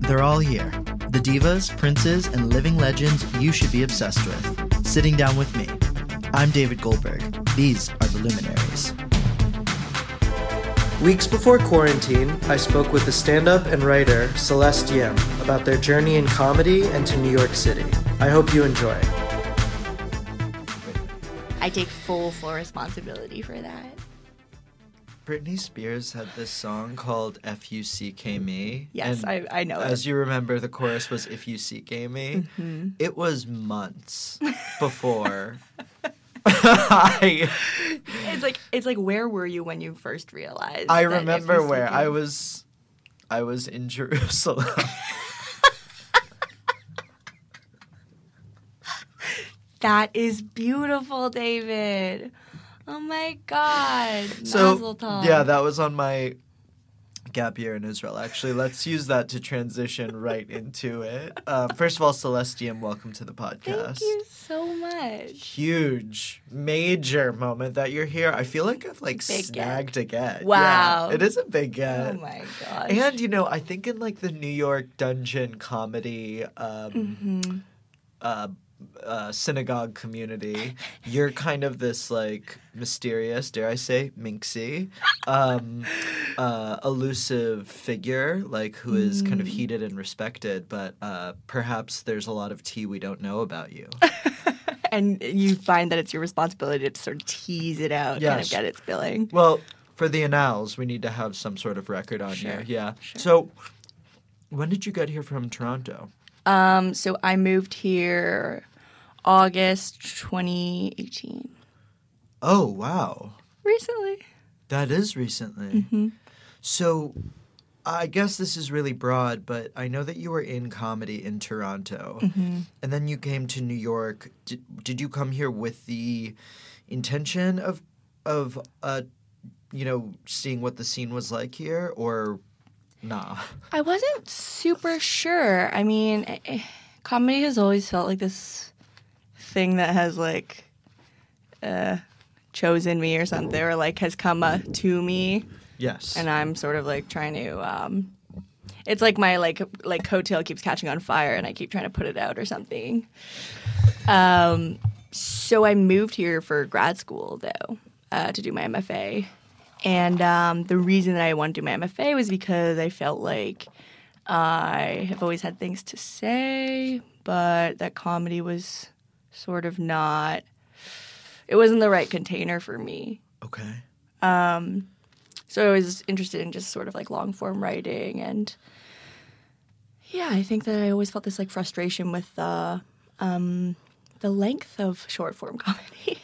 They're all here. The divas, princes, and living legends you should be obsessed with. Sitting down with me. I'm David Goldberg. These are the luminaries. Weeks before quarantine, I spoke with the stand up and writer Celeste Yim about their journey in comedy and to New York City. I hope you enjoy. I take full full responsibility for that. Britney Spears had this song called F U C K Me. Yes, I, I know it. As it. you remember, the chorus was If You Seek Me. Mm-hmm. It was months before I, It's like it's like where were you when you first realized? I remember where I was. I was in Jerusalem. That is beautiful, David. Oh my God. so yeah, that was on my gap year in Israel. Actually, let's use that to transition right into it. Um, first of all, Celeste Yim, welcome to the podcast. Thank you so much. huge, major moment that you're here. I feel like I've like Big snagged a get. Wow. Yeah, it is a big get. Oh my god! and you know, I think in like the New York dungeon comedy um, Mhm. uh, uh, synagogue community, you're kind of this like mysterious, dare I say, minxy, um, uh, elusive figure, like who is kind of Mm. heated and respected, but uh, perhaps there's a lot of tea we don't know about you. and you find that it's your responsibility to sort of tease it out, kind Yes. of get it spilling. Well, for the annals, we need to have some sort of record on Sure, you. Yeah. sure. So, when did you get here from Toronto? Um, so I moved here August 2018. Oh, wow. Recently. That is recently. Mm-hmm. So, I guess this is really broad, but I know that you were in comedy in Toronto, Mm-hmm. and then you came to New York. Did, did you come here with the intention of of uh, you know, seeing what the scene was like here, or nah? I wasn't super sure. I mean, eh, eh, comedy has always felt like this thing that has like uh, chosen me or something, or like has come uh, to me, Yes. and I'm sort of like trying to. Um, it's like my like like coattail keeps catching on fire, and I keep trying to put it out or something. Um, so I moved here for grad school though uh, to do my MFA, and um, the reason that I wanted to do my MFA was because I felt like I have always had things to say, but that comedy was sort of not. It wasn't the right container for me. okay. Um So I was interested in just sort of like long form writing and yeah, I think that I always felt this like frustration with the um, the length of short form comedy.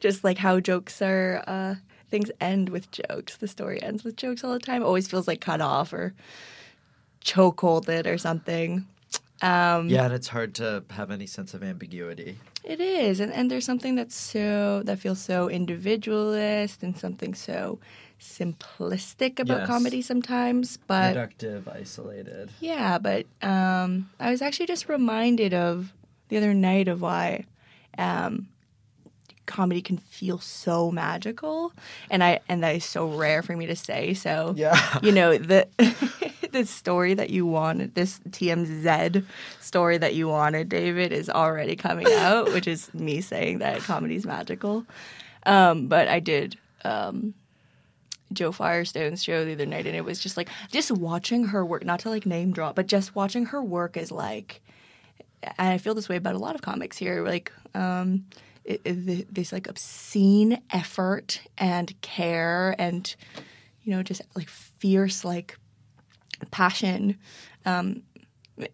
just like how jokes are uh, things end with jokes. The story ends with jokes all the time. Always feels like cut off or chokeholded or something. Um, Yeah, and it's hard to have any sense of ambiguity. It is, and, and there's something that's so that feels so individualist and something so simplistic about Yes. comedy sometimes. But Reductive, isolated. yeah, but um, I was actually just reminded of the other night of why um, comedy can feel so magical, and I and that is so rare for me to say. So Yeah. you know the the story that you wanted, this TMZ story that you wanted, David, is already coming out, which is me saying that comedy's magical. Um, but I did um, Jo Firestone's show the other night, and it was just like just watching her work. Not to like name drop, but just watching her work is like. And I feel this way about a lot of comics here. Like um, this like obscene effort and care, and you know, just like fierce like passion. Um,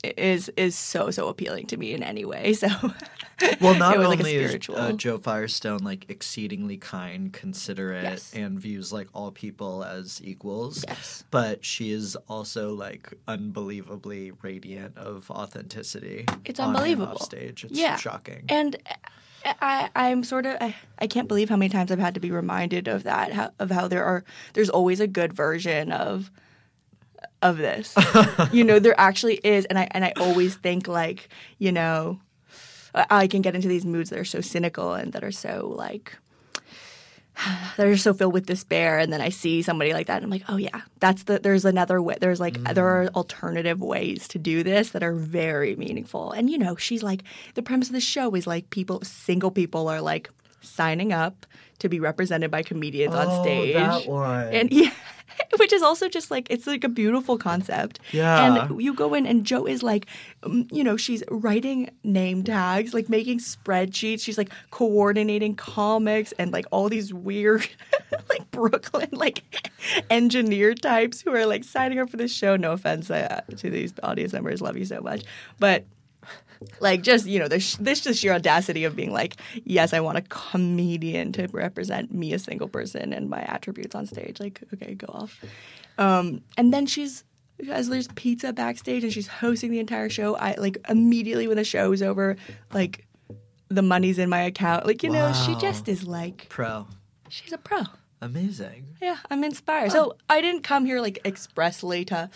is is so so appealing to me in any way. So Well, not was like only is uh, Jo Firestone like exceedingly kind, considerate, Yes. and views like all people as equals, Yes. but she is also like unbelievably radiant of authenticity. It's on unbelievable. off stage. It's Yeah. shocking. And I, I'm sort of, I, I can't believe how many times I've had to be reminded of that, how, of how there are, there's always a good version of, of this. you know, there actually is, and I and I always think like, you know, I, I can get into these moods that are so cynical and that are so like, just so filled with despair and then i see somebody like that and i'm like oh yeah that's the there's another way there's like mm. there are alternative ways to do this that are very meaningful. And you know she's like the premise of the show is like people single people are like signing up to be represented by comedians on Oh, stage. That one. and yeah which is also just like it's like a beautiful concept. Yeah. and you go in and jo is like you know she's writing name tags like making spreadsheets. She's like coordinating comics and like all these weird like brooklyn like engineer types who are like signing up for this show. No offense uh, to these audience members love you so much. But like just you know this this just sheer audacity of being like yes i want a comedian to represent me a single person and my attributes on stage like okay go off um and then she's as there's pizza backstage and she's hosting the entire show i like immediately when the show is over like the money's in my account like you know she just is like Pro. she's a pro Amazing. yeah, I'm inspired. So I didn't come here like expressly to.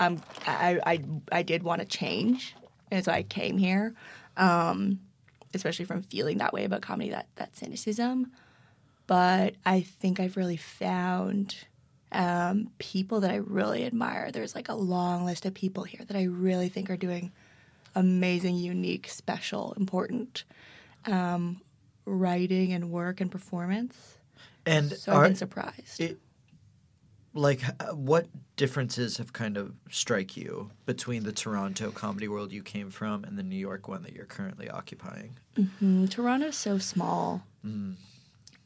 Um, I I I did want to change, and so I came here, um, especially from feeling that way about comedy, that that cynicism. But I think I've really found um, people that I really admire. There's like a long list of people here that I really think are doing amazing, unique, special, important um, writing and work and performance. And So I've been surprised. it, like, what differences have kind of strike you between the Toronto comedy world you came from and the New York one that you're currently occupying? Mm, Toronto's so small.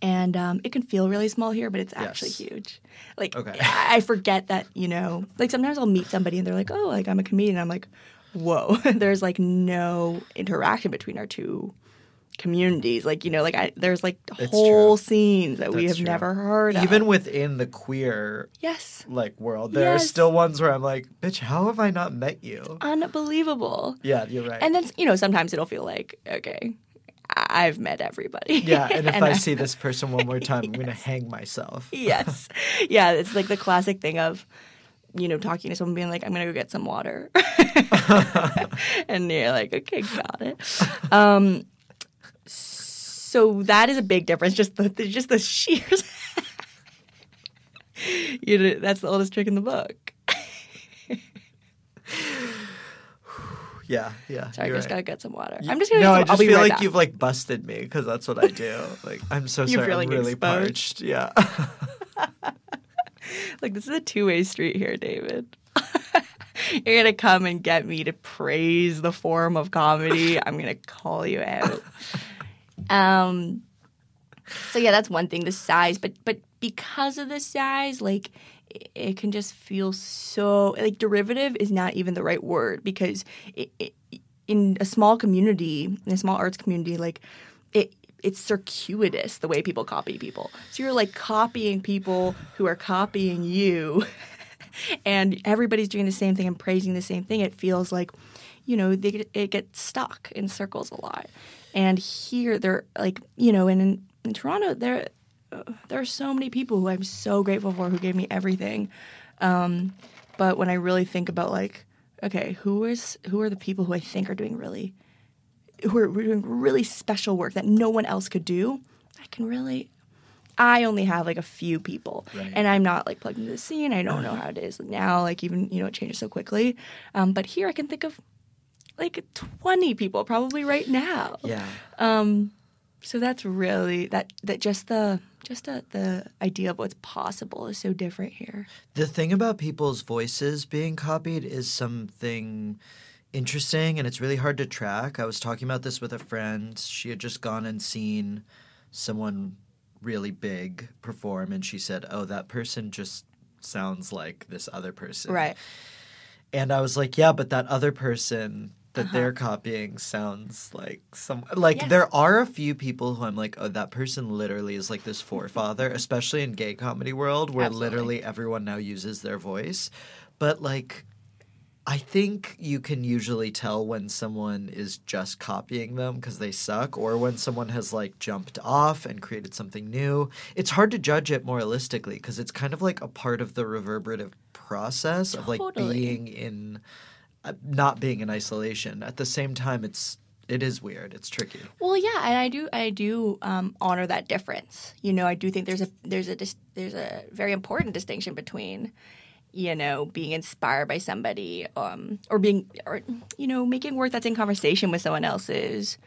And um, it can feel really small here, but it's Yes. actually huge. Like Okay. I I forget that you know. Like sometimes I'll meet somebody and they're like, "Oh, like I'm a comedian." I'm like, "Whoa!" There's like no interaction between our two communities. Like you know, like I there's like It's whole true. scenes that we have true. never heard of. Even within the queer yes, like world, there are still ones where I'm like, bitch, how have I not met you? unbelievable. Yeah, you're right. And then you know sometimes it'll feel like okay, I- I've met everybody. yeah, and if And I see this person one more time, I'm gonna hang myself. yes. Yeah, it's like the classic thing of, you know, talking to someone being like, I'm going to go get some water. and you're like, okay, got it. Um, so that is a big difference. Just the, the just the sheer. you know, that's the oldest trick in the book. Yeah, yeah. Sorry, I just right. gotta get some water. I'm just gonna. No, get I just I'll feel right like back. you've like busted me because that's what I do. Like, I'm so sorry. I'm feeling really exposed? parched. Yeah. like this is a two way street here, David. You're gonna come and get me to praise the form of comedy. I'm gonna call you out. Um. So yeah, that's one thing. The size, but but because of the size, like it, it can just feel so like derivative is not even the right word because it, it, in a small community, in a small arts community, like it it's circuitous the way people copy people. So you're like copying people who are copying you, and everybody's doing the same thing and praising the same thing. It feels like, you know, they get, it gets stuck in circles a lot. And here they're like, you know, and in, in Toronto, there uh, there are so many people who I'm so grateful for who gave me everything. Um, but when I really think about like, okay, who is who are the people who I think are doing really who are doing really special work that no one else could do, I can really. I only have like a few people, Right. and I'm not like plugged into the scene. I don't know how it is now. Like even you know it changes so quickly. Um, but here I can think of like 20 people probably right now. yeah. Um, so that's really that that just the just the, the idea of what's possible is so different here. The thing about people's voices being copied is something interesting and it's really hard to track. I was talking about this with a friend. She had just gone and seen someone really big perform and she said, "Oh, that person just sounds like this other person." Right. And I was like, "Yeah, but that other person that Uh-huh. they're copying sounds like some like Yes. there are a few people who I'm like, oh, that person literally is like this forefather, especially in gay comedy world where Absolutely. literally everyone now uses their voice. But like I think you can usually tell when someone is just copying them because they suck, or when someone has like jumped off and created something new. It's hard to judge it moralistically because it's kind of like a part of the reverberative process of like Totally. being in, not being in isolation. At the same time, it's It is weird. It's tricky. Well, yeah, and I do I do um, honor that difference. You know, I do think there's a there's a there's a very important distinction between you know being inspired by somebody um, or being or you know making work that's in conversation with someone else's.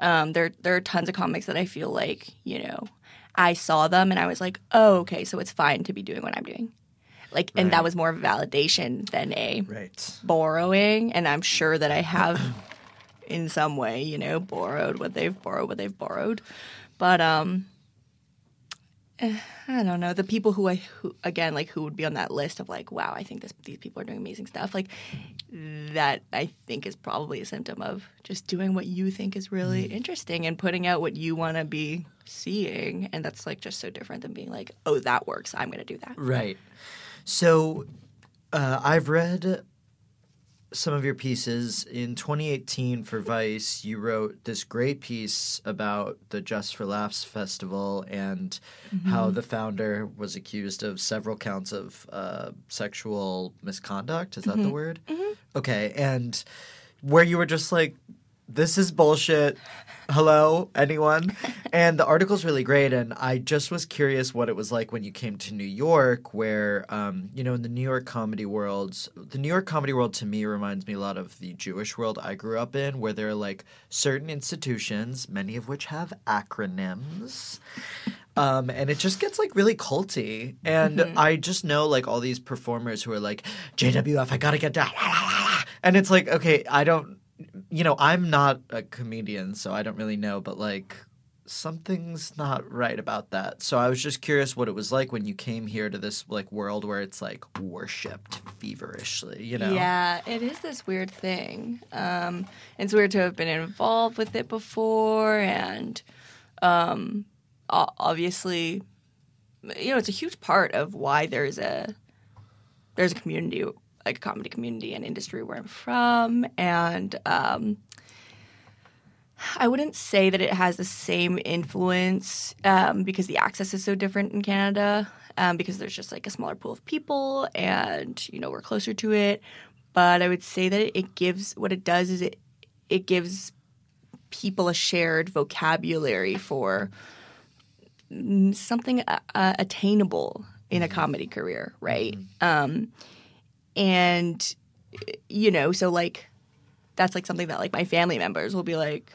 Um, there there are tons of comics that I feel like you know I saw them and I was like, oh, okay, so it's fine to be doing what I'm doing. Like, and that was more of a validation than a Right. borrowing. And I'm sure that I have, in some way, you know, borrowed what they've borrowed, what they've borrowed. But um, eh, I don't know the people who I who again like who would be on that list of like, wow, I think this these people are doing amazing stuff. Like that, I think is probably a symptom of just doing what you think is really interesting and putting out what you want to be seeing. And that's like just so different than being like, oh, that works. I'm going to do that. Right. So uh, I've read some of your pieces. In 2018 for Vice, you wrote this great piece about the Just for Laughs festival and how the founder was accused of several counts of uh, sexual misconduct. Is that the word? Okay. And where you were just like, this is bullshit. Hello, anyone? And the article's really great. And I just was curious what it was like when you came to New York, where, um, you know, in the New York comedy world, the New York comedy world to me reminds me a lot of the Jewish world I grew up in, where there are like certain institutions, many of which have acronyms. Um, and it just gets like really culty. And I just know like all these performers who are like, JFL, I gotta get down. And it's like, okay, I don't, you know, I'm not a comedian, so I don't really know, but like something's not right about that. So I was just curious what it was like when you came here to this like world where it's like worshipped feverishly, you know? Yeah, it is this weird thing. Um, it's weird to have been involved with it before, and um, obviously, you know, it's a huge part of why there's a there's a community, like a comedy community and industry where I'm from, and um, I wouldn't say that it has the same influence um, because the access is so different in Canada. Um, because there's just like a smaller pool of people, and you know we're closer to it. But I would say that it, it gives what it does is it it gives people a shared vocabulary for something uh, uh, attainable in a comedy career, right? Um, and you know, so like that's like something that like my family members will be like,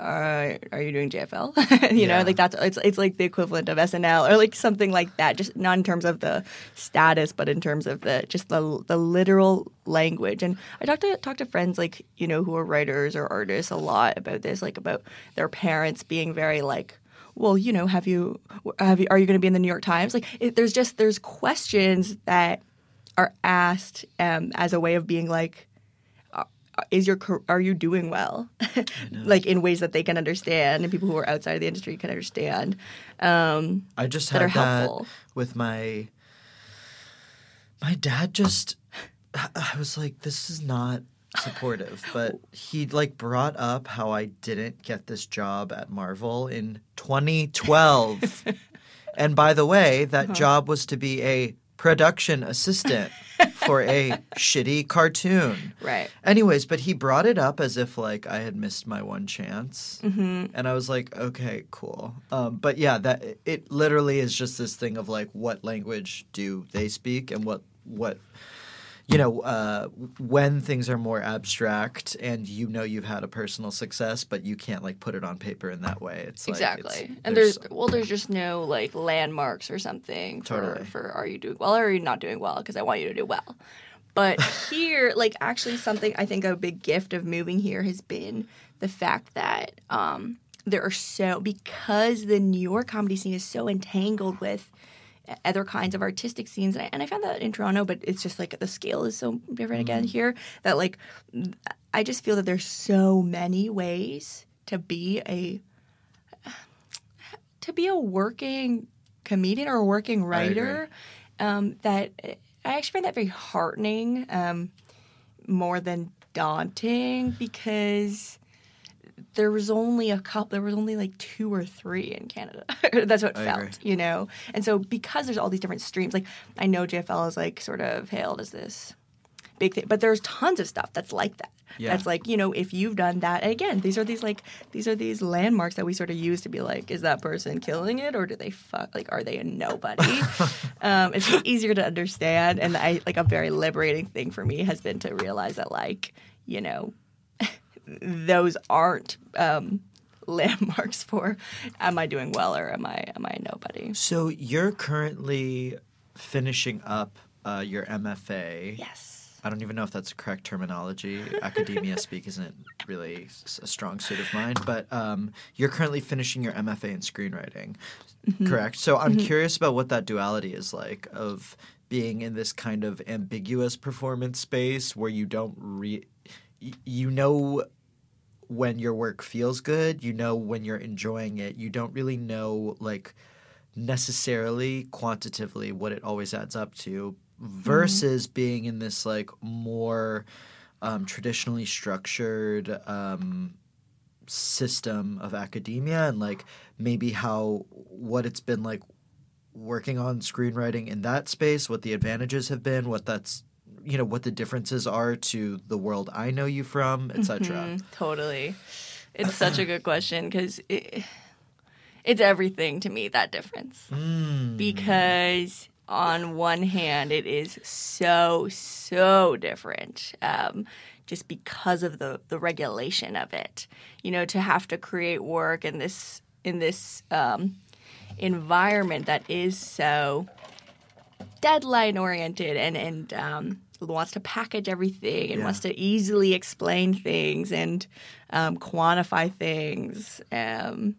uh, "Are you doing JFL?" you know, like that's it's it's like the equivalent of SNL or like something like that. Just not in terms of the status, but in terms of the just the the literal language. And I talk to talk to friends like you know who are writers or artists a lot about this, like about their parents being very like. Well, you know, have you, have you, are you going to be in the New York Times? Like, it, there's just there's questions that are asked um, as a way of being like, uh, is your are you doing well? like in ways that they can understand and people who are outside of the industry can understand. Um, I just that had that helpful. with my my dad just I was like this is not supportive but he like brought up how I didn't get this job at Marvel in 2012 and by the way Uh-huh. that job was to be a production assistant for a shitty cartoon right. Anyways, but he brought it up as if like I had missed my one chance, Mm-hmm. and I was like, okay, cool. Um, but yeah, that it literally is just this thing of like, what language do they speak, and what what you know uh, when things are more abstract, and you know you've had a personal success, but you can't like put it on paper in that way. It's like, exactly. it's- and there's, well, there's just no like landmarks or something for Totally. for are you doing well or are you not doing well? Because I want you to do well. But here, like actually, something I think a big gift of moving here has been the fact that um, there are so because the New York comedy scene is so entangled with other kinds of artistic scenes. And I, and I found that in Toronto but it's just like the scale is so different again here that like I just feel that there's so many ways to be a to be a working comedian or a working writer um, that I actually find that very heartening um, more than daunting because there was only a couple there was only like two or three in Canada. That's what it I felt, agree. you know. And so because there's all these different streams, like I know JFL is like sort of hailed as this big thing. But there's tons of stuff that's like that. Yeah. That's like, you know, if you've done that, and again, these are these like these are these landmarks that we sort of use to be like, is that person killing it or do they fuck like are they a nobody? um, it's just easier to understand. And I like a very liberating thing for me has been to realize that like, you know, those aren't um landmarks for am I doing well or am I am I a nobody? So you're currently finishing up uh, your MFA. Yes. I don't even know if that's the correct terminology. Academia speak isn't really a strong suit of mine, but um, you're currently finishing your MFA in screenwriting, correct? So I'm curious about what that duality is like of being in this kind of ambiguous performance space where you don't re, you know when your work feels good, you know when you're enjoying it, you don't really know like necessarily quantitatively what it always adds up to versus being in this like more um, traditionally structured um, system of academia and like maybe how what it's been like working on screenwriting in that space what the advantages have been what that's you know what the differences are to the world i know you from etc Mm, totally. It's such a good question because it, it's everything to me, that difference. Mm. Because on one hand, it is so, so different. Um, just because of the, the regulation of it, you know, to have to create work in this in this um, environment that is so deadline oriented and and um, wants to package everything and Yeah. wants to easily explain things and um, quantify things. Um,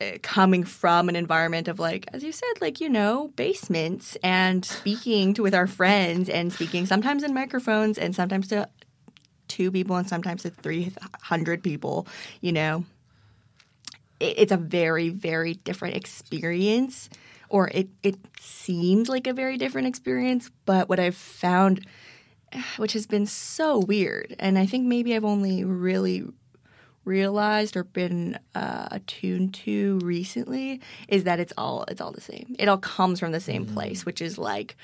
uh, coming from an environment of like, as you said, like you know, basements and speaking to with our friends and speaking sometimes in microphones and sometimes to two people and sometimes to three hundred people. You know, it, it's a very very different experience or it it seemed like a very different experience but what i've found which has been so weird and i think maybe i've only really realized or been uh, attuned to recently is that it's all it's all the same. It all comes from the same place which is like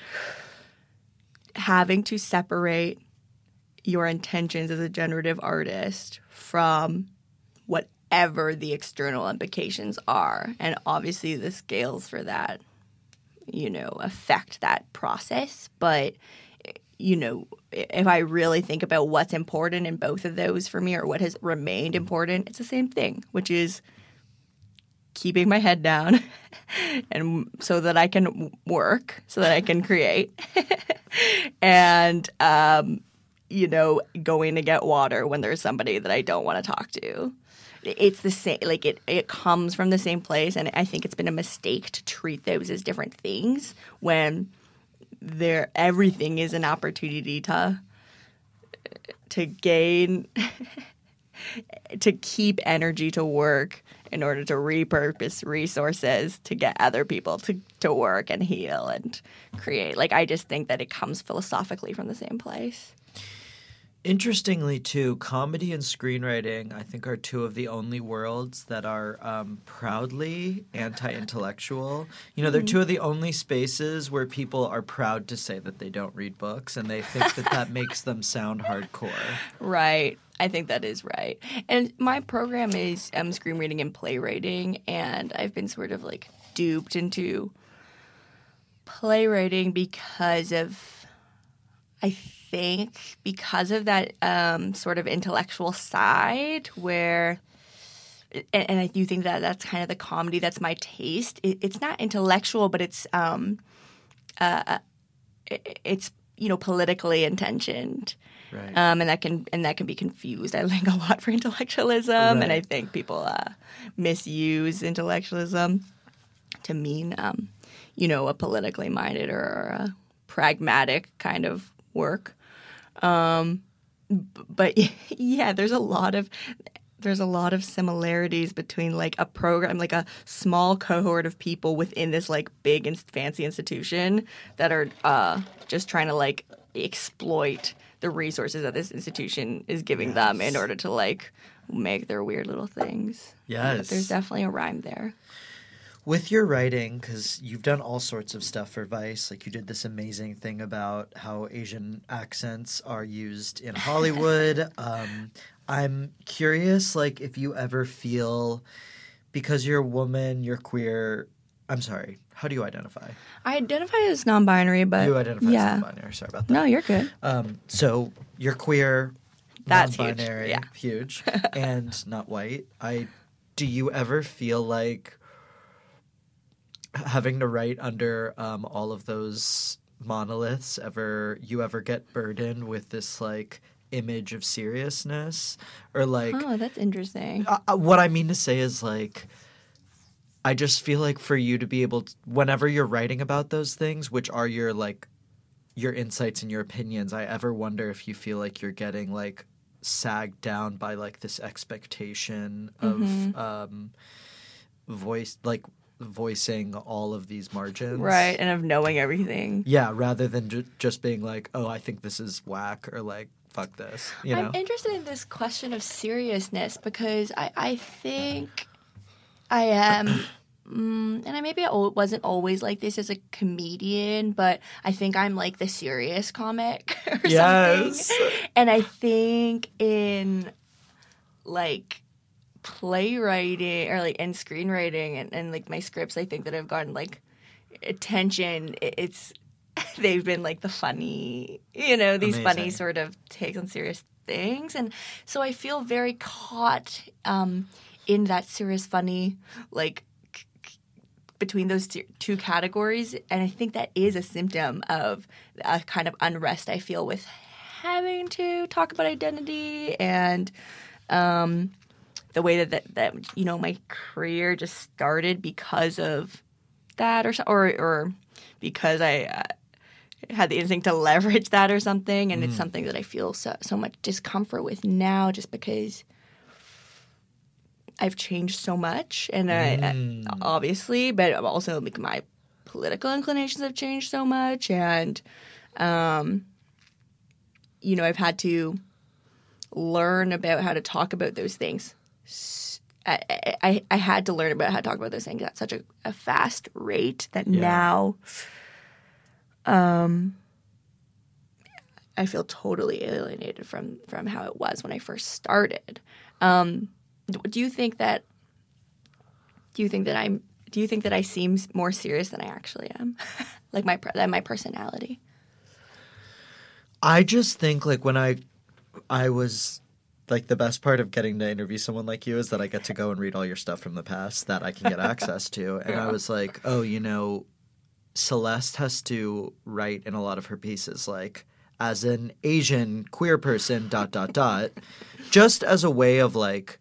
having to separate your intentions as a generative artist from whatever the external implications are. And obviously, the scales for that, you know, affect that process. But, you know, if I really think about what's important in both of those for me or what has remained important, it's the same thing, which is keeping my head down and so that I can work, so that I can create. and um, you know, going to get water when there's somebody that I don't want to talk to. It's the same, like it, it comes from the same place. And I think it's been a mistake to treat those as different things when there everything is an opportunity to to gain to keep energy to work in order to repurpose resources to get other people to, to work and heal and create. Like I just think that it comes philosophically from the same place. Interestingly, too, comedy and screenwriting, I think, are two of the only worlds that are um, proudly anti intellectual. You know, they're two of the only spaces where people are proud to say that they don't read books and they think that that makes them sound hardcore. Right. I think that is right. And my program is um, screenwriting and playwriting, and I've been sort of like duped into playwriting because of, I think, because of that um, sort of intellectual side where. And, and I do think that that's kind of the comedy that's my taste. It, it's not intellectual, but it's um, uh, it, it's you know politically intentioned Right. um, and that can and that can be confused. I think a lot for intellectualism, and I think people uh, misuse intellectualism to mean, um, you know, a politically minded or a pragmatic kind of work. Um, but yeah, there's a lot of there's a lot of similarities between like a program like a small cohort of people within this like big and fancy institution that are uh, just trying to like exploit the resources that this institution is giving them in order to like make their weird little things. Yes. there's definitely a rhyme there with your writing because you've done all sorts of stuff for vice like you did this amazing thing about how asian accents are used in hollywood um, i'm curious like if you ever feel because you're a woman you're queer i'm sorry how do you identify I identify as non-binary, but you identify yeah. as non-binary sorry about that No, you're good. um, so you're queer That's non-binary yeah. huge and not white i do you ever feel like having to write under um, all of those monoliths ever you ever get burdened with this like image of seriousness or like Oh, that's interesting. uh, what I mean to say is like I just feel like for you to be able to, whenever you're writing about those things which are your like your insights and your opinions I ever wonder if you feel like you're getting like sagged down by like this expectation of um voice like voicing all of these margins Right, and of knowing everything. yeah rather than ju- just being like oh I think this is whack or like fuck this you know I'm interested in this question of seriousness because I, I think I am, mm, and I maybe al- wasn't always like this as a comedian, but I think I'm like the serious comic or Yes. something. And I think in like playwriting or like in screenwriting and, and like my scripts, I think that have gotten like attention. It's they've been like the funny, you know, these funny sort of takes on serious things, and so I feel very caught um, in that serious funny like c- c- between those two- two categories, and I think that is a symptom of a kind of unrest I feel with having to talk about identity and um, the way that, that that you know my career just started because of that or or or because I uh, had the instinct to leverage that or something, and it's something that I feel so so much discomfort with now, just because I've changed so much, and I, I obviously, but also like my political inclinations have changed so much, and um, you know I've had to learn about how to talk about those things. I, I, I had to learn about how to talk about those things at such a, a fast rate that Yeah. now um, I feel totally alienated from from how it was when I first started. Um, do you think that? Do you think that I'm? Do you think that I seem more serious than I actually am? like my than my personality. I just think like when I I was like the best part of getting to interview someone like you is that I get to go and read all your stuff from the past that I can get access to. And I was like, oh, you know, Celeste has to write in a lot of her pieces like as an Asian queer person dot dot dot just as a way of like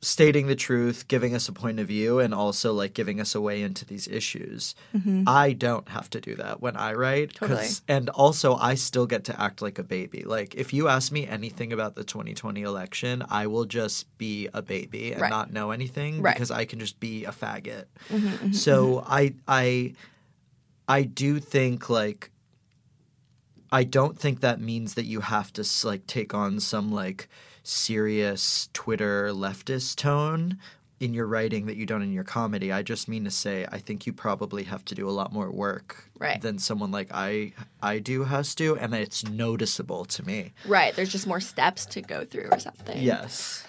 stating the truth, giving us a point of view, and also like giving us a way into these issues. Mm-hmm. I don't have to do that when I write. Totally. And also, I still get to act like a baby. Like, if you ask me anything about the 2020 election, I will just be a baby and Right. not know anything Right. because I can just be a faggot. Mm-hmm, mm-hmm, so I, I, I do think like I don't think that means that you have to like take on some like serious Twitter leftist tone in your writing that you don't in your comedy. I just mean to say I think you probably have to do a lot more work Right. than someone like I I do has to and it's noticeable to me. Right. There's just more steps to go through or something. Yes.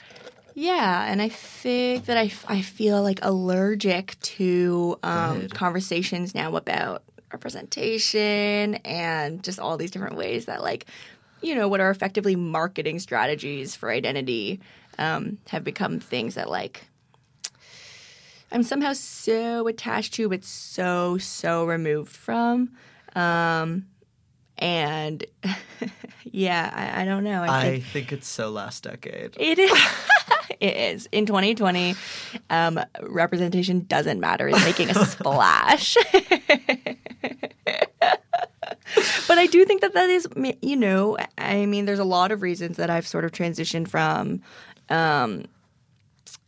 Yeah, and I think that I, I feel like allergic to um, conversations now about representation and just all these different ways that, like, you know, what are effectively marketing strategies for identity um, have become things that, like, I'm somehow so attached to, but so, so removed from. Um, and yeah, I, I don't know. I think I think it's so last decade. it is. it is. In 2020, um, representation doesn't matter. It's making a splash. but I do think that that is, you know, I mean, there's a lot of reasons that I've sort of transitioned from um,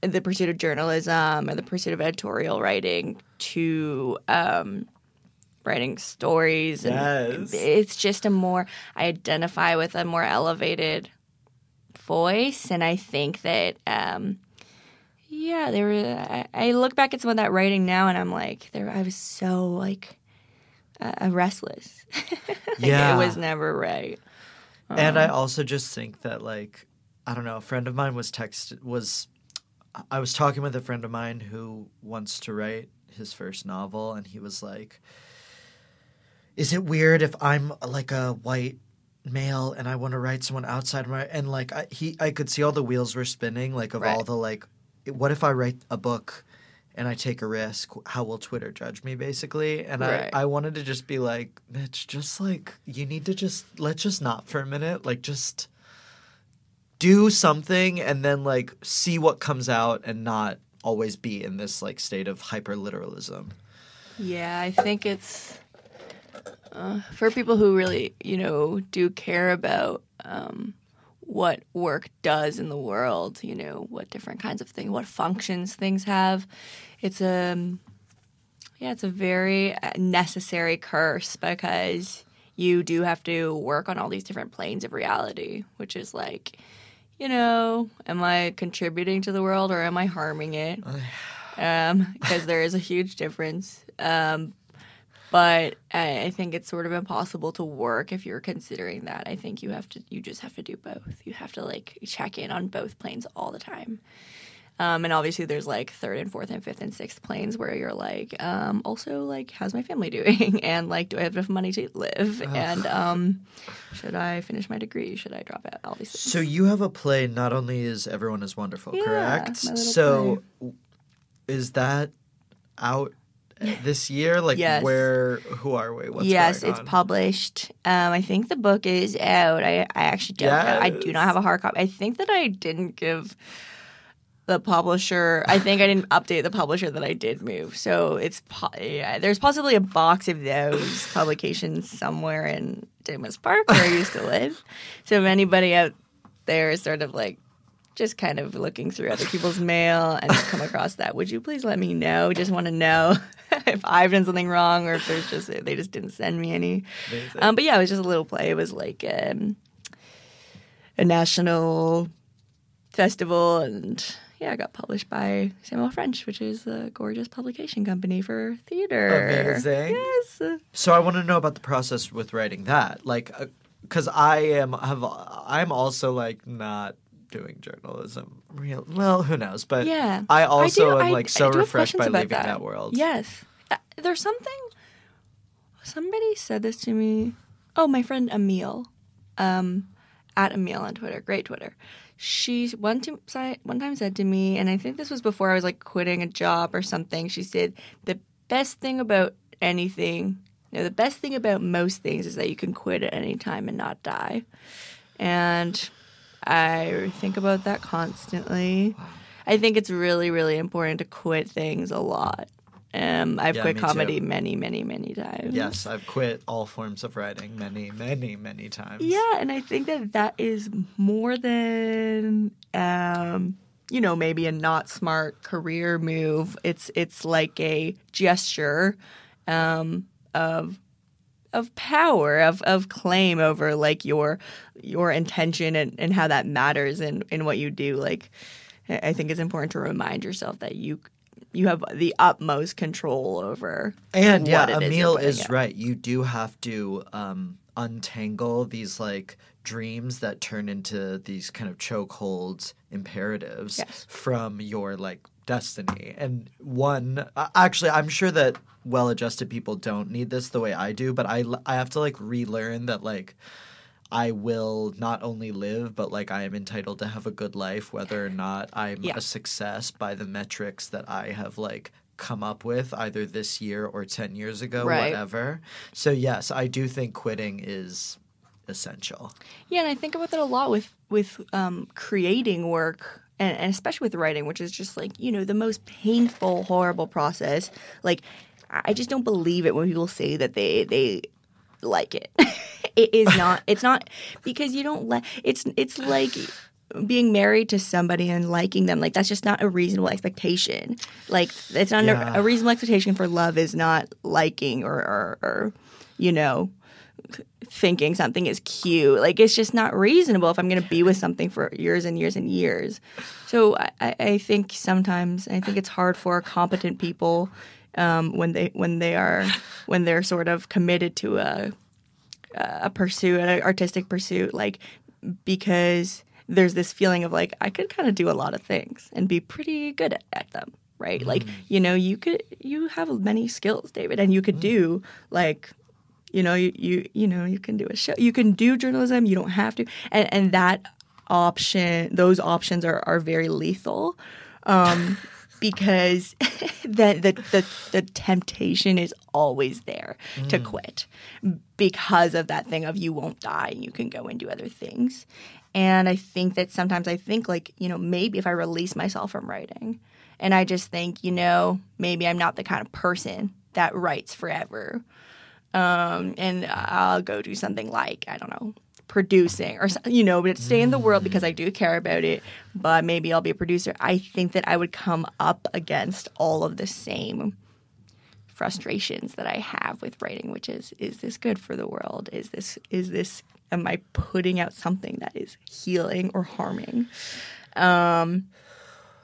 the pursuit of journalism or the pursuit of editorial writing to um, writing stories. And Yes. It's just a more, I identify with a more elevated voice and i think that um yeah, there were. I, I look back at some of that writing now, and I'm like, there. I was so like uh, restless. Yeah. it was never right. and I also just think that like I don't know, a friend of mine was texted was I was talking with a friend of mine who wants to write his first novel and he was like is it weird if I'm like a white male and I want to write someone outside my and like I, he I could see all the wheels were spinning like of all the like what if I write a book and I take a risk how will Twitter judge me basically and Right. I I wanted to just be like Mitch, just like you need to just let's just not for a minute like just do something and then like see what comes out and not always be in this like state of hyper literalism. Yeah, I think it's uh, for people who really, you know, do care about um, what work does in the world. You know, what different kinds of things, what functions things have. It's a, um, yeah, it's a very uh, necessary curse because you do have to work on all these different planes of reality, which is like, you know, am I contributing to the world or am I harming it? um, because there is a huge difference. Um, but I, I think it's sort of impossible to work if you're considering that. I think you have to, you just have to do both. You have to like check in on both planes all the time. Um, and obviously, there's like third and fourth and fifth and sixth planes where you're like, um, also like, how's my family doing? And like, do I have enough money to live? And um, should I finish my degree? Should I drop out? All these things. So you have a play. Not only is everyone is wonderful, Yeah, correct? So w- is that out this year? Like Yes. where? Who are we? What's yes, it's published. Um, I think the book is out. I, I actually don't know. I do not have a hard copy. I think that I didn't give the publisher. I think I didn't update the publisher that I did move. So it's po- yeah, there's possibly a box of those publications somewhere in Ditmas Park where I used to live. So if anybody out there is sort of like just kind of looking through other people's mail and come across that, would you please let me know? Just want to know if I've done something wrong or if there's just they just didn't send me any. Um, but yeah, it was just a little play. It was like um, a national festival, and yeah, I got published by Samuel French, which is a gorgeous publication company for theater. Amazing. Yes. So I want to know about the process with writing that, like, because I am have I'm also like not doing journalism. Real well, who knows? But Yeah. I also do- am like I so have refreshed by leaving that. that. world. Yes. There's something. Somebody said this to me. Oh, my friend Emil, um, at Emil on Twitter. Great Twitter. She one time one time said to me, and I think this was before I was like quitting a job or something. She said the best thing about anything, no, the best thing about most things is that you can quit at any time and not die. And I think about that constantly. I think it's really, really important to quit things a lot. Um, I've Yeah, quit comedy too. many, many, many times. Yes, I've quit all forms of writing many, many, many times. Yeah, and I think that that is more than um, you know maybe a not smart career move. It's it's like a gesture um, of of power of of claim over like your your intention and, and how that matters in in what you do. Like I I think it's important to remind yourself that you you have the utmost control over And what yeah, is Emil putting is right. You do have to um, untangle these like dreams that turn into these kind of chokeholds imperatives Yes. from your like destiny. And one, uh, actually, I'm sure that well-adjusted people don't need this the way I do, but I I have to like relearn that like. I will not only live, but like I am entitled to have a good life, whether or not I'm Yeah. a success by the metrics that I have like come up with either this year or 10 years ago, Right. whatever. So, yes, I do think quitting is essential. Yeah, and I think about that a lot with with um, creating work, and, and especially with writing, which is just like you know the most painful, horrible process. Like, I I just don't believe it when people say that they they like it. it is not. It's not because you don't like. It's it's like being married to somebody and liking them like that's just not a reasonable expectation like it's not Yeah. a, a reasonable expectation for love is not liking or, or, or you know thinking something is cute. Like it's just not reasonable if I'm going to be with something for years and years and years. So I, I- I think sometimes I think it's hard for competent people um, when they when they are when they're sort of committed to a a pursuit, an artistic pursuit, like because there's this feeling of like I could kind of do a lot of things and be pretty good at, at them, right? Like you know, you could you have many skills, David, and you could do like you know you, you you know you can do a show, you can do journalism, you don't have to, and and that option, those options are are very lethal. Um, because the, the the the temptation is always there to quit because of that thing of you won't die and you can go and do other things. And I think that sometimes I think like, you know, maybe if I release myself from writing and I just think, you know, maybe I'm not the kind of person that writes forever. Um, and I'll go do something like, I don't know, producing or you know, but stay in the world because I do care about it, but maybe I'll be a producer. I think that I would come up against all of the same frustrations that I have with writing, which is is this good for the world? Is this is this am I putting out something that is healing or harming? Um,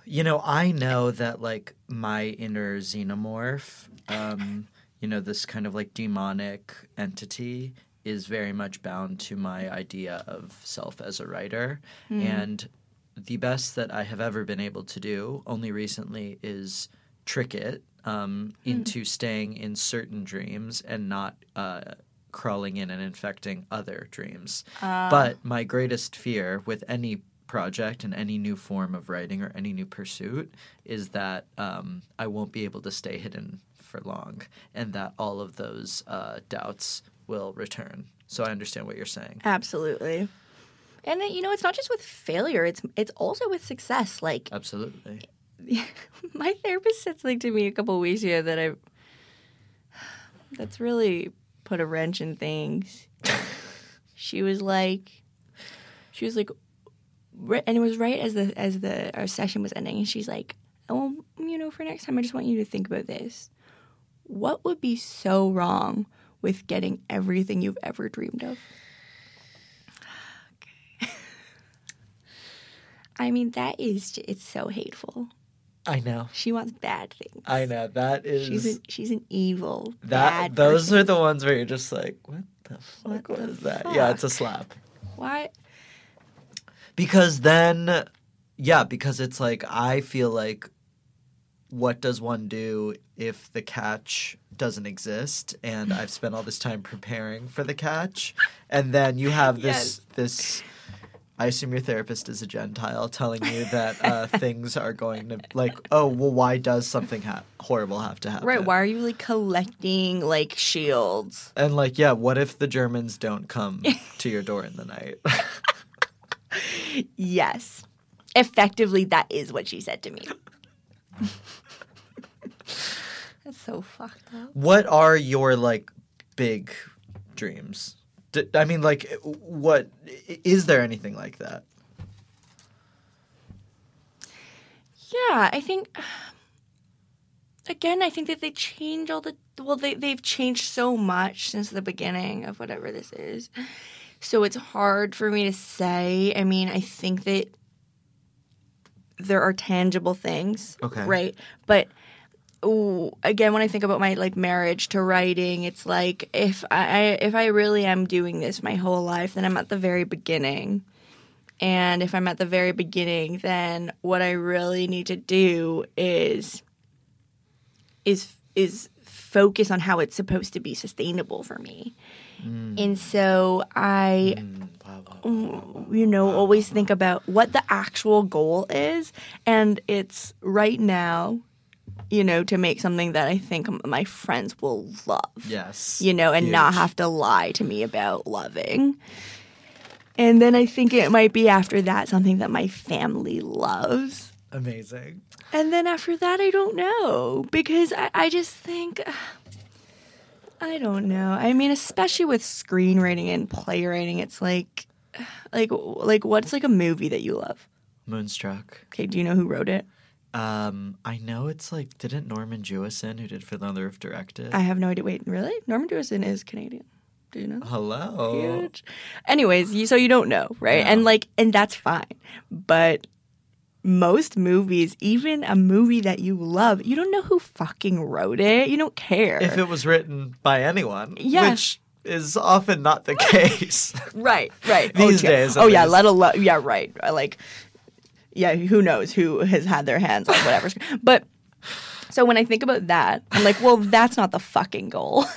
You know, I know that like my inner xenomorph, um, you know, this kind of like demonic entity is very much bound to my idea of self as a writer. And the best that I have ever been able to do, only recently, is trick it um, into staying in certain dreams and not uh, crawling in and infecting other dreams. but my greatest fear with any project and any new form of writing or any new pursuit is that um, I won't be able to stay hidden for long and that all of those uh, doubts will return. So I understand what you're saying. absolutely. And you know, it's not just with failure; it's it's also with success. Like Absolutely. my therapist said something to me a couple of weeks ago that I that's really put a wrench in things. she was like, she was like, and it was right as the as the our session was ending, and she's like, "Oh, you know, for next time, I just want you to think about this. What would be so wrong with getting everything you've ever dreamed of?" Okay. I mean, that is, it's so hateful. I know. She wants bad things. I know. That is She's an, she's an evil. that bad those person. are the ones where you're just like, what the fuck What what the is that? Yeah, it's a slap. Why? Because then, yeah, because it's like I feel like, what does one do if the catch doesn't exist? And I've spent all this time preparing for the catch, and then you have this this. I assume your therapist is a Gentile telling you that uh, things are going to like, oh well, why does something ha- horrible have to happen? Right? Why are you like collecting like shields? And like, yeah, what if the Germans don't come to your door in the night? Yes. Effectively, that is what she said to me. That's so fucked up. what are your like big dreams? D- I mean, like, what is there anything like that? Yeah, I think. Again, I think that they change all the. Well, they, they've changed so much since the beginning of whatever this is. So it's hard for me to say. I mean, I think that there are tangible things. Okay. Right. But ooh, again, when I think about my like marriage to writing, it's like if I if I really am doing this my whole life, then I'm at the very beginning. And if I'm at the very beginning, then what I really need to do is is is focus on how it's supposed to be sustainable for me. Mm. And so I mm, you know, always think about what the actual goal is. And it's right now, you know, to make something that I think my friends will love. Yes. You know, and not have to lie to me about loving. And then I think it might be after that something that my family loves. Amazing. And then after that, I don't know because I, I just think. I don't know. I mean, especially with screenwriting and playwriting, it's like, like, like, what's like a movie that you love? Moonstruck. Okay, do you know who wrote it? Um, I know it's like, didn't Norman Jewison, who did on the Roof, direct it? I have no idea. Wait, really? Norman Jewison is Canadian. Do you know? Hello. Huge. Anyways, you, so you don't know, right? And like, and that's fine. But most movies, even a movie that you love, you don't know who fucking wrote it. You don't care. If it was written by anyone, Yeah. which is often not the case. right, right. These okay. days, Oh yeah, least. let alone yeah, right. Like, yeah, who knows who has had their hands on whatever. but so when I think about that, I'm like, well, that's not the fucking goal.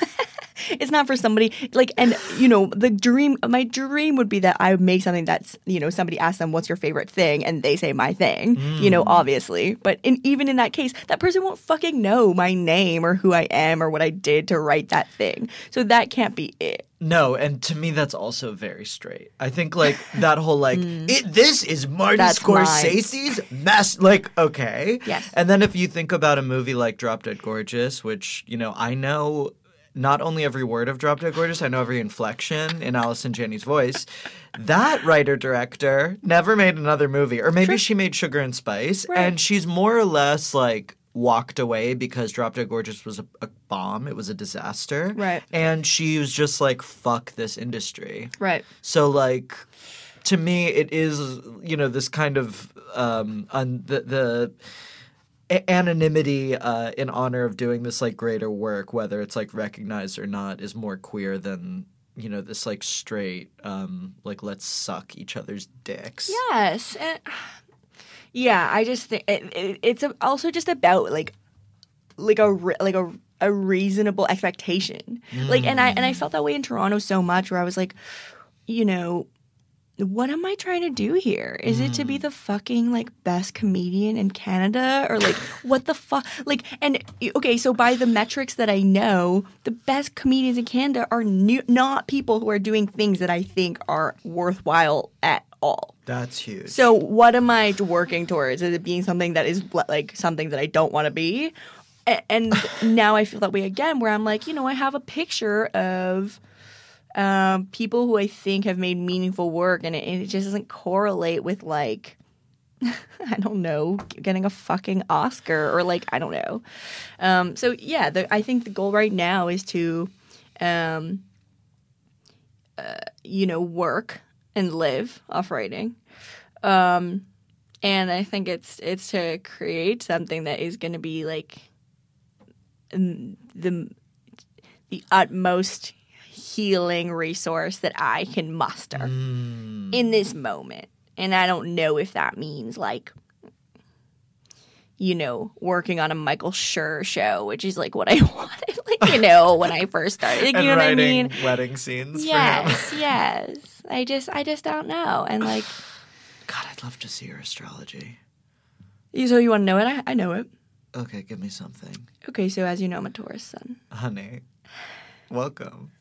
it's not for somebody like and you know the dream my dream would be that i would make something that's you know somebody asks them what's your favorite thing and they say my thing you know obviously but in, even in that case that person won't fucking know my name or who i am or what i did to write that thing so that can't be it No, and to me that's also very straight. I think like that whole like it, this is Martin Mm. That's mine. Scorsese's mess. Like okay, Yes. And then if you think about a movie like Drop Dead Gorgeous, which you know I know not only every word of Drop Dead Gorgeous, I know every inflection in Allison Janney's voice. That writer director never made another movie, or maybe she made Sugar and Spice, Right. and she's more or less like walked away because Drop Dead Gorgeous was a, a bomb. It was a disaster. Right. And she was just like, fuck this industry. right So, like, to me, it is, you know, this kind of um, un- the, the a- anonymity uh, in honor of doing this like greater work, whether it's like recognized or not, is more queer than you know this like straight um like let's suck each other's dicks Yes. And, yeah, I just think it, it, it's also just about like like a like a a reasonable expectation. Like and I and I felt that way in Toronto so much where I was like, you know, what am I trying to do here? Is it to be mm. the fucking like best comedian in Canada or like what the fuck? Like and okay, so by the metrics that I know, the best comedians in Canada are new, not people who are doing things that I think are worthwhile at all. that's huge So what am I working towards? Is it being something that is like something that I don't want to be? A- And now I feel that way again, where I'm like, you know, I have a picture of um, people who I think have made meaningful work, and it, and it just doesn't correlate with like, I don't know, getting a fucking Oscar or like I don't know. Um, so yeah, the, I think the goal right now is to, um, uh, you know, work and live off writing. Um, and I think it's it's to create something that is going to be like the the utmost healing resource that I can muster Mm. in this moment. And I don't know if that means like you know, working on a Michael Schur show, which is like what I wanted, like, you know, when I first started. Like, and you know what I mean? wedding scenes Yes, yes. I just I just don't know. And like god i'd love to see your astrology you- so you want to know it? I, I know it. okay give me something Okay, so as you know, I'm a Taurus sun. honey welcome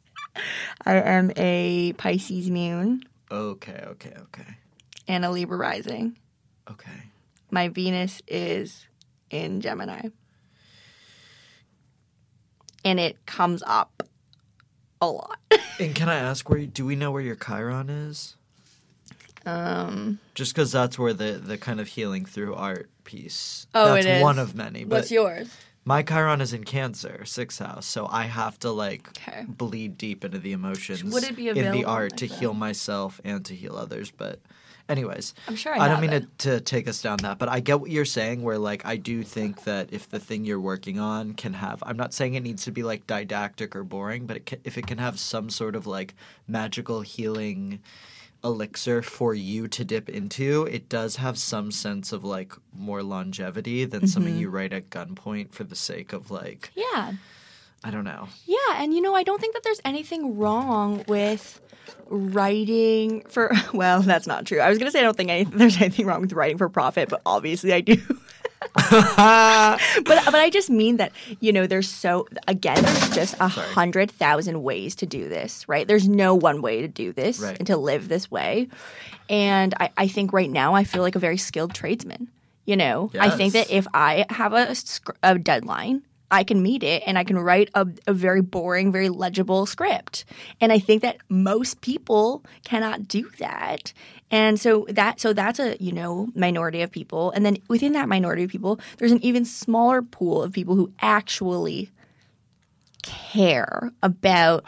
I am a Pisces moon okay okay okay and a Libra rising. okay My Venus is in Gemini. And it comes up a lot. and can i ask where do we know where your chiron is Um, just because that's where the the kind of healing through art piece Oh, that's it is. one of many but what's yours? My chiron is in cancer sixth house so i have to like Okay. bleed deep into the emotions Would it be in the art like to that? heal myself and to heal others but anyways I'm sure I, I, don't mean to, to take us down that, but I get what you're saying. Where like I do think that if the thing you're working on can have, I'm not saying it needs to be like didactic or boring, but it can, if it can have some sort of like magical healing elixir for you to dip into, it does have some sense of like more longevity than something Mm-hmm. you write at gunpoint for the sake of like Yeah. I don't know. Yeah, and you know, I don't think that there's anything wrong with writing for well, that's not true. I was gonna say I don't think any, there's anything wrong with writing for profit, but obviously I do. but but I just mean that you know there's so again there's just a hundred thousand ways to do this, right? There's no one way to do this Right. and to live this way, and I, I think right now I feel like a very skilled tradesman. You know, I think that if I have a, a deadline, I can meet it and I can write a, a very boring, very legible script. And I think that most people cannot do that. And so that so that's a you know minority of people, and then within that minority of people, there's an even smaller pool of people who actually care about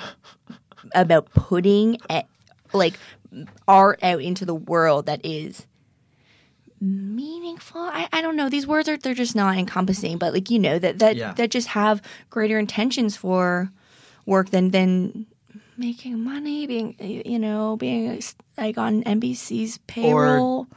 about putting a, like art out into the world that is meaningful. I, I don't know. These words are they're just not encompassing, but like you know that that Yeah. that just have greater intentions for work than than making money, being you know being like on NBC's payroll.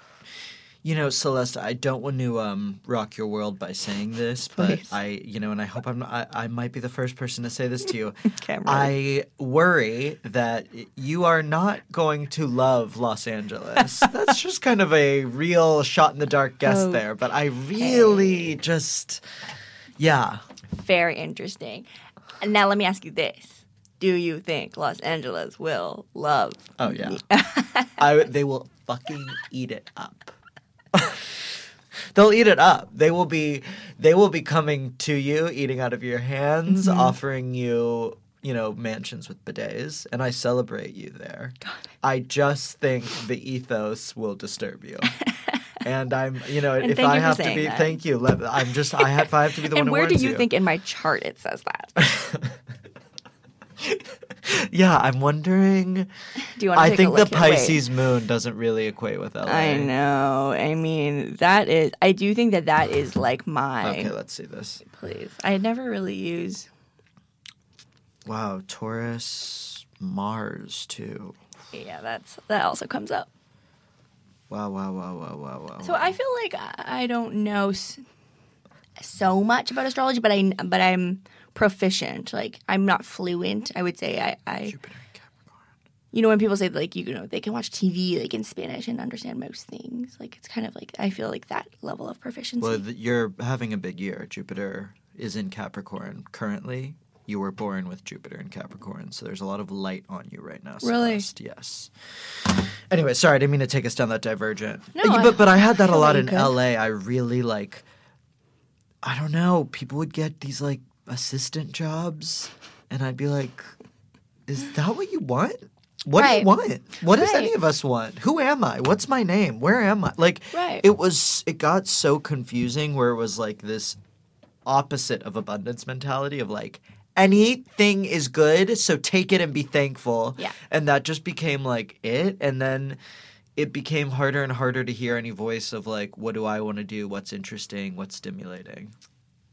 You know, Celeste, I don't want to um, rock your world by saying this, but I, you know, and I hope I'm not, I, I might be the first person to say this to you. Cameron. I worry that you are not going to love Los Angeles. That's just kind of a real shot in the dark guess Oh. there, but I really just, yeah. Very interesting. And now let me ask you this: Do you think Los Angeles will love? Oh yeah. I they will fucking eat it up. They'll eat it up. They will be they will be coming to you, eating out of your hands, Mm-hmm. offering you, you know, mansions with bidets, and I celebrate you there. I just think the ethos will disturb you. And I'm, you know, And if I have to be, that. thank you. I'm just, I have, if I have to be the one And where do warns you think in my chart it says that? Yeah, I'm wondering. Do you want to I think the here? Wait. Pisces moon doesn't really equate with LA. I know. I mean, that is. I do think that that is like my. Okay, let's see this. Please. I never really use. Wow, Taurus, Mars too. Yeah, that's that also comes up. Wow, wow, wow, wow, wow, wow. So I feel like I I don't know so much about astrology, but I but I'm proficient. Like I'm not fluent. I would say I, I Jupiter Capricorn. you know when people say like you know they can watch TV like in Spanish and understand most things. Like it's kind of like I feel like that level of proficiency. Well, th- you're having a big year. Jupiter is in Capricorn currently. You were born with Jupiter in Capricorn, so there's a lot of light on you right now. Really? Celeste. Yes. Anyway, sorry, I didn't mean to take us down that divergent. No, but, I- but I had that a lot in could. LA. I really like. I don't know. People would get these like assistant jobs, and I'd be like, "Is that what you want? What do you want? What does Right. any of us want? Who am I? What's my name? Where am I? Like, Right. it was. It got so confusing where it was like this opposite of abundance mentality of like anything is good so take it and be thankful Yeah. and that just became like it and then it became harder and harder to hear any voice of like what do i want to do what's interesting what's stimulating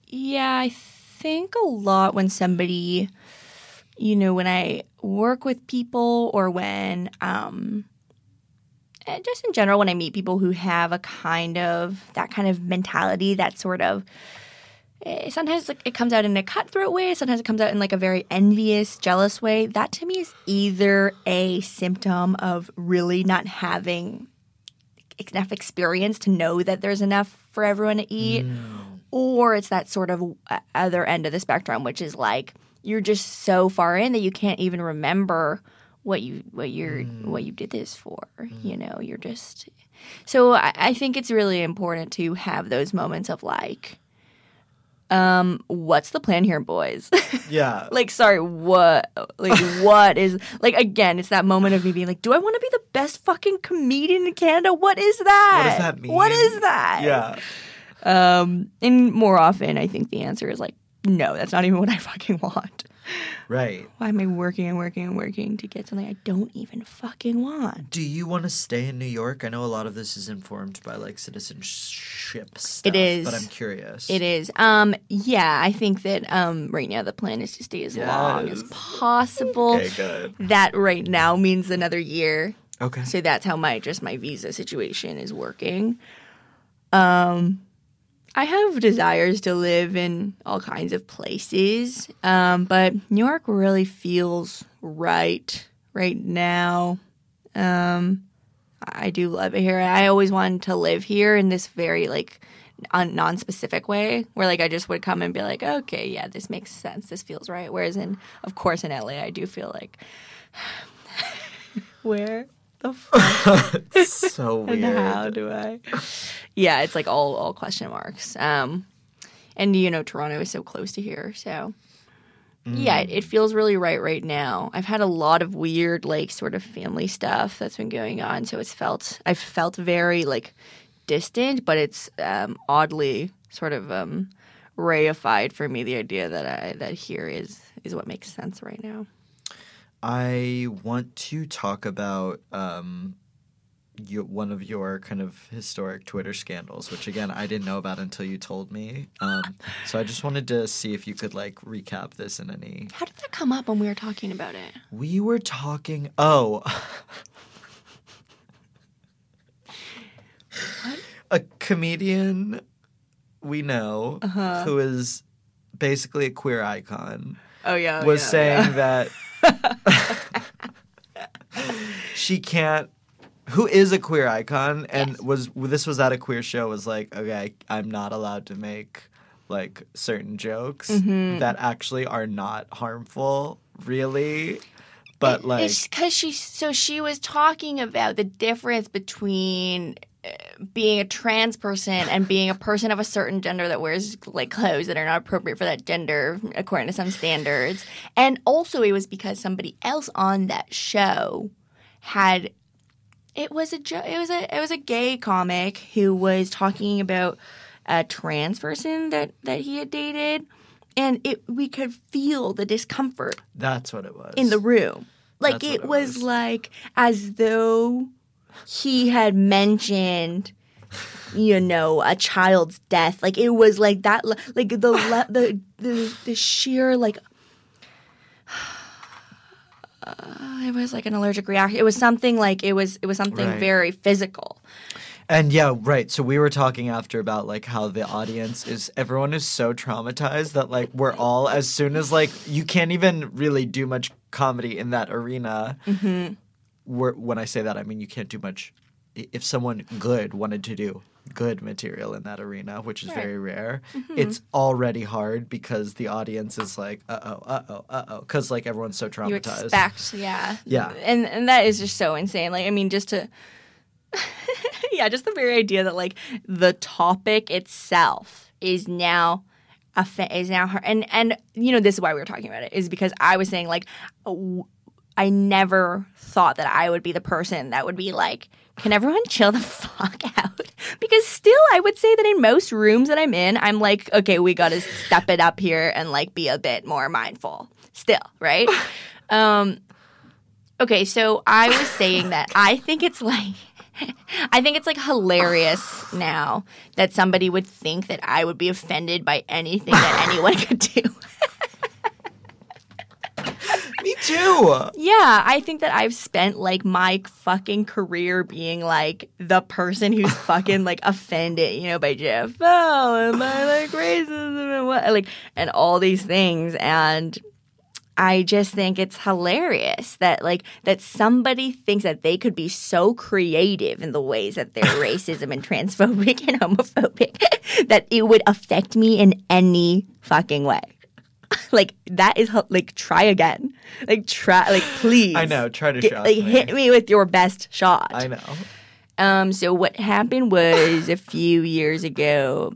Yeah, I think a lot when somebody, you know, when I work with people or when, um, eh, just in general, when I meet people who have a kind of that kind of mentality, that sort of. eh, Sometimes it comes out in a cutthroat way. Sometimes it comes out in like a very envious, jealous way. That to me is either a symptom of really not having enough experience to know that there's enough for everyone to eat or it's that sort of uh, other end of the spectrum which is like you're just so far in that you can't even remember what you what you're what you did this for you know? You're just so I, I think it's really important to have those moments of like um what's the plan here boys? Yeah. Like sorry what like what is like again it's that moment of me being like do i want to be the best fucking comedian in canada? What is that what is that? mean? what is that? Yeah um, and more often, I think the answer is like, no, that's not even what I fucking want. right Why am I working and working and working to get something I don't even fucking want? do you want to stay in new york i know a lot of this is informed by like citizenship stuff It is, but i'm curious It is. Um, yeah, I think that um, right now the plan is to stay as long as possible. okay good That right now means another year. okay So that's how my just my visa situation is working. Um, I have desires to live in all kinds of places, um, but New York really feels right right now. Um, I do love it here. I always wanted to live here in this very like non-specific way, where like I just would come and be like, okay, yeah, this makes sense. This feels right. Whereas in, of course, in LA, I do feel like, where the fuck so and weird how do I? Yeah, it's like all all question marks. Um, and you know, Toronto is so close to here, so yeah, it, it feels really right right now. I've had a lot of weird, like, sort of family stuff that's been going on, so it's felt I've felt very like distant, but it's um, oddly sort of um, reified for me. The idea that I that here is is what makes sense right now. I want to talk about um, you, one of your kind of historic Twitter scandals, which again I didn't know about until you told me. Um, so I just wanted to see if you could like recap this in any. How did that come up when we were talking about it? We were talking. Oh. A comedian we know Uh-huh. who is basically a queer icon Oh yeah, was yeah, saying yeah. that she can't who is a queer icon and Yes. was this was at a queer show was like okay i'm not allowed to make like certain jokes Mm-hmm. that actually are not harmful really but like because she so she was talking about the difference between uh, being a trans person and being a person of a certain gender that wears like clothes that are not appropriate for that gender according to some standards and also it was because somebody else on that show had it was a jo- it was a it was a gay comic who was talking about a trans person that that he had dated and it we could feel the discomfort that's what it was in the room. Like That's what it it was, was. like as though he had mentioned you know a child's death like it was like that le- like the le- the, the the sheer like it was like an allergic reaction it was something like it was it was something Right. very physical And yeah, right. So we were talking after about like how the audience is everyone is so traumatized that like we're all as soon as like you can't even really do much comedy in that arena. Mm-hmm. When I say that, I mean you can't do much. If someone good wanted to do good material in that arena, which is very rare, Mm-hmm. it's already hard because the audience is like, uh oh, uh oh, uh oh, because like everyone's so traumatized. you expect yeah Yeah. and and that is just so insane like i mean just to yeah just the very idea that like the topic itself is now a fa- is now her and and you know this is why we were talking about it is because i was saying like w- i never thought that i would be the person that would be like can everyone chill the fuck out because still i would say that in most rooms that i'm in i'm like okay we gotta step it up here and like be a bit more mindful still right um okay so i was saying that i think it's like I think it's like hilarious now that somebody would think that I would be offended by anything that anyone could do. Me too. Yeah, I think that I've spent like my fucking career being like the person who's fucking like offended, you know, by Jeff Bell and by like racism and what, like, and all these things. And I just think it's hilarious that like that somebody thinks that they could be so creative in the ways that they're racism and transphobic and homophobic that it would affect me in any fucking way. like that is like try again. Like try like please. I know. Try to Get- like me. hit me with your best shot. I know. Um, so what happened was a few years ago.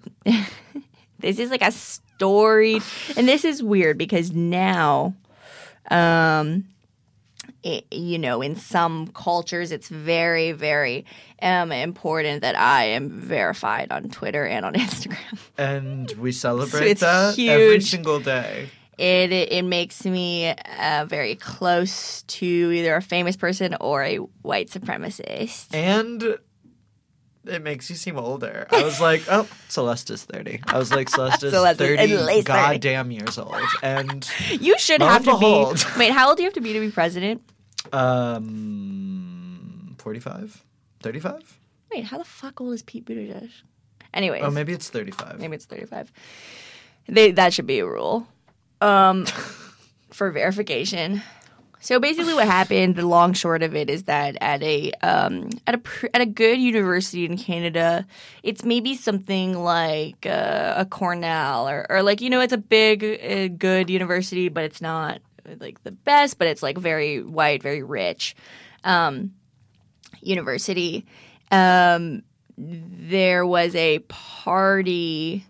this is like a story, and this is weird because now, um, it, you know, in some cultures, it's very, very um important that I am verified on Twitter and on Instagram. And we celebrate it's that every huge. single day. It it, it makes me uh, very close to either a famous person or a white supremacist. And it makes you seem older. I was like, oh, Celeste is 30. I was like, Celeste is 30 at least 30. goddamn years old. And You should have to behold. be. Wait, how old do you have to be to be president? Um 45? 35? Wait, how the fuck old is Pete Buttigieg? Anyways, Oh, maybe it's 35. maybe it's thirty-five. They that should be a rule, um, for verification. So basically, what happened, the long short of it, is that at a um, at a pr- at a good university in Canada, it's maybe something like uh, a Cornell or or like you know, it's a big uh, good university, but it's not like the best, but it's like very white, very rich um, university. Um, there was a party.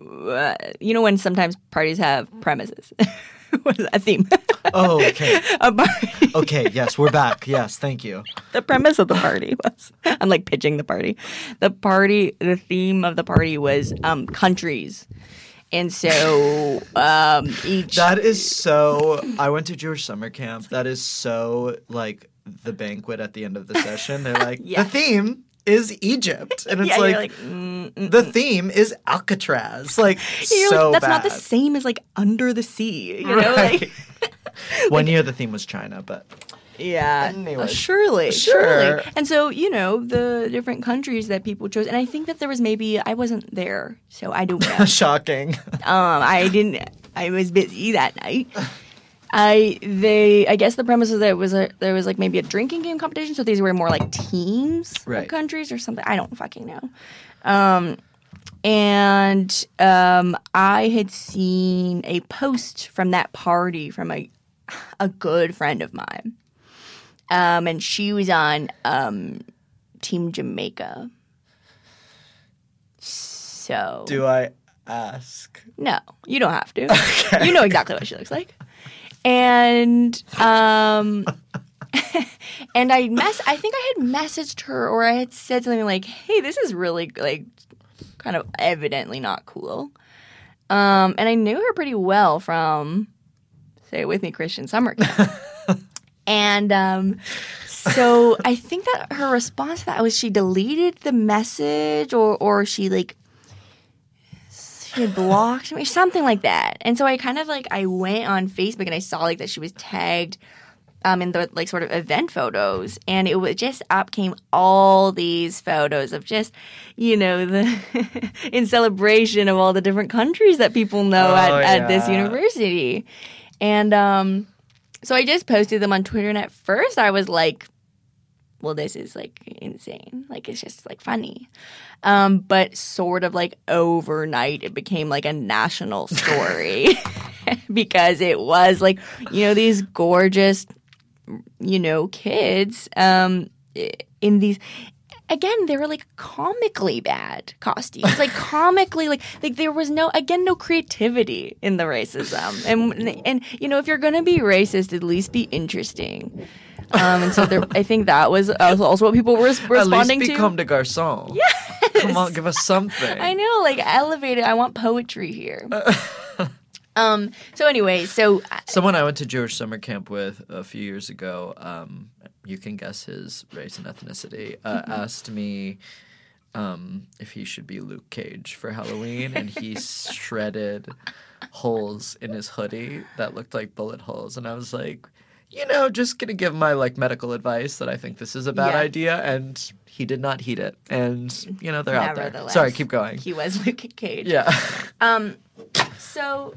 Uh, you know when sometimes parties have premises. what is that? A theme? Oh, okay. a party. Okay, yes, we're back. Yes, thank you. the premise of the party was I'm like pitching the party. The party, the theme of the party was um, countries, And so um, each That is so. I went to Jewish summer camp. That is so like the banquet at the end of the session. They're like, Yeah. the theme is Egypt, and it's yeah, like, like, mm, mm. the theme is Alcatraz. Like so like, that's not the same as like under the sea, you know? Right. Like, One year the theme was China, but Yeah, Anyway. uh, surely, Sure. surely. And so you know the different countries that people chose, and I think that there was maybe I wasn't there, so I don't know. shocking. um, I didn't. I was busy that night. I they I guess the premise was that it was a there was like maybe a drinking game competition, so these were more like teams Right. of countries or something. I don't fucking know. Um, and um, I had seen a post from that party from a a good friend of mine, um, and she was on um, Team Jamaica. So Do I ask? no, you don't have to. You know exactly what she looks like. And um and I mess I think I had messaged her or I had said something like, "Hey, this is really like kind of evidently not cool." Um and I knew her pretty well from say it with me Christian summer camp. and um so I think that her response to that was she deleted the message or or she like she had blocked me, something like that. And so I kind of like I went on Facebook and I saw like that she was tagged um in the like sort of event photos and it was just up came all these photos of just you know the in celebration of all the different countries that people know Oh, at, at this university. And um so I just posted them on Twitter and at first I was like well, this is like insane. Like it's just like funny. Um, but sort of like overnight, it became like a national story because it was like you know these gorgeous, you know, kids um, in these. Again, they were like comically bad costumes, like comically, like like there was no again no creativity in the racism, and and you know if you're gonna be racist, at least be interesting. Um, and so there, I think that was also what people were res- At responding least to. become de garçon. Yes. Come on, give us something. I know, like elevated. I want poetry here. um. So anyway, so Someone I went to Jewish summer camp with a few years ago, um, you can guess his race and ethnicity, uh, Mm-hmm. asked me um, if he should be Luke Cage for Halloween, and he shredded holes in his hoodie that looked like bullet holes, and I was like, you know, just gonna give my like medical advice that I think this is a bad Yeah. idea, and he did not heed it, and you know they're out there. Sorry, keep going. he was Luke Cage. Yeah. Um. So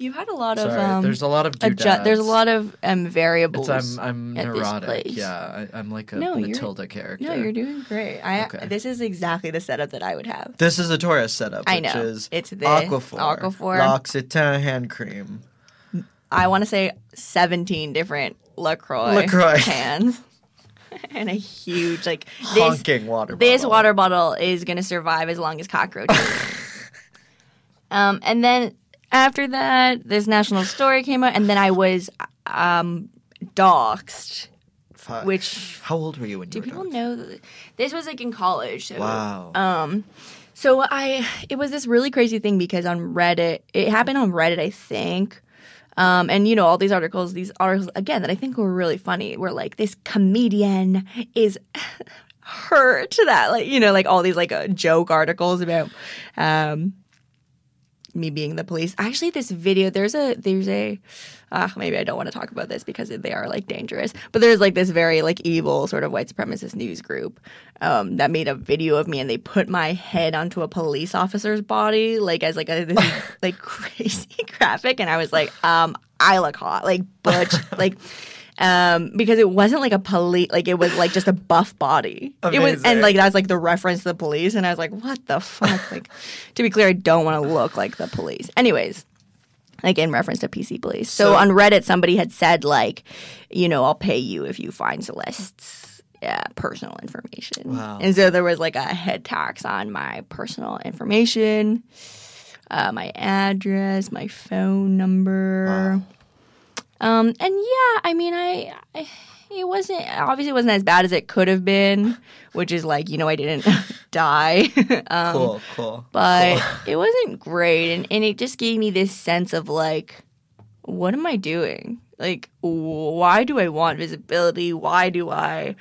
you had a lot of Sorry, um. there's a lot of adju- there's a lot of um variables. It's, I'm I'm neurotic. place. Yeah, I, I'm like a No, Matilda character. no, you're doing great. I Okay. this is exactly the setup that I would have. This is a Taurus setup, I which know. is It's the Aquaphor, Aquaphor. L'Occitane hand cream. I want to say 17 different LaCroix, LaCroix. cans. and a huge like this honking water this water bottle is gonna survive as long as cockroaches. um, and then after that, this national story came out, and then I was um, doxxed. Fuck. Which How old were you when do you were people doxxed? know? That, this was like in college. So, Wow. Um, so I it was this really crazy thing because on Reddit, it happened on Reddit, I think. Um, and you know all these articles, these articles again that I think were really funny. Were like this comedian is hurt to that like you know like all these like uh, joke articles about um, me being the police. Actually, this video there's a there's a uh, maybe I don't want to talk about this because they are like dangerous. But there's like this very like evil sort of white supremacist news group um, that made a video of me and they put my head onto a police officer's body like as like a this like crazy graphic and I was like um I look hot like butch like. Um, because it wasn't like a police, like it was like just a buff body. It was, and Amazing. like that's like the reference to the police, and I was like, what the fuck? Like, to be clear, I don't want to look like the police. Anyways, like in reference to PC police. So, So- on Reddit, somebody had said like, you know, I'll pay you if you find Celeste's yeah, personal information. Wow. And so there was like a head tax on my personal information, uh, my address, my phone number. Wow. Um, and yeah, I mean, I, I, it wasn't obviously it wasn't as bad as it could have been, which is like you know I didn't die. um, cool, cool. but cool. it wasn't great and, and it just gave me this sense of like what am i doing like why do i want visibility why do i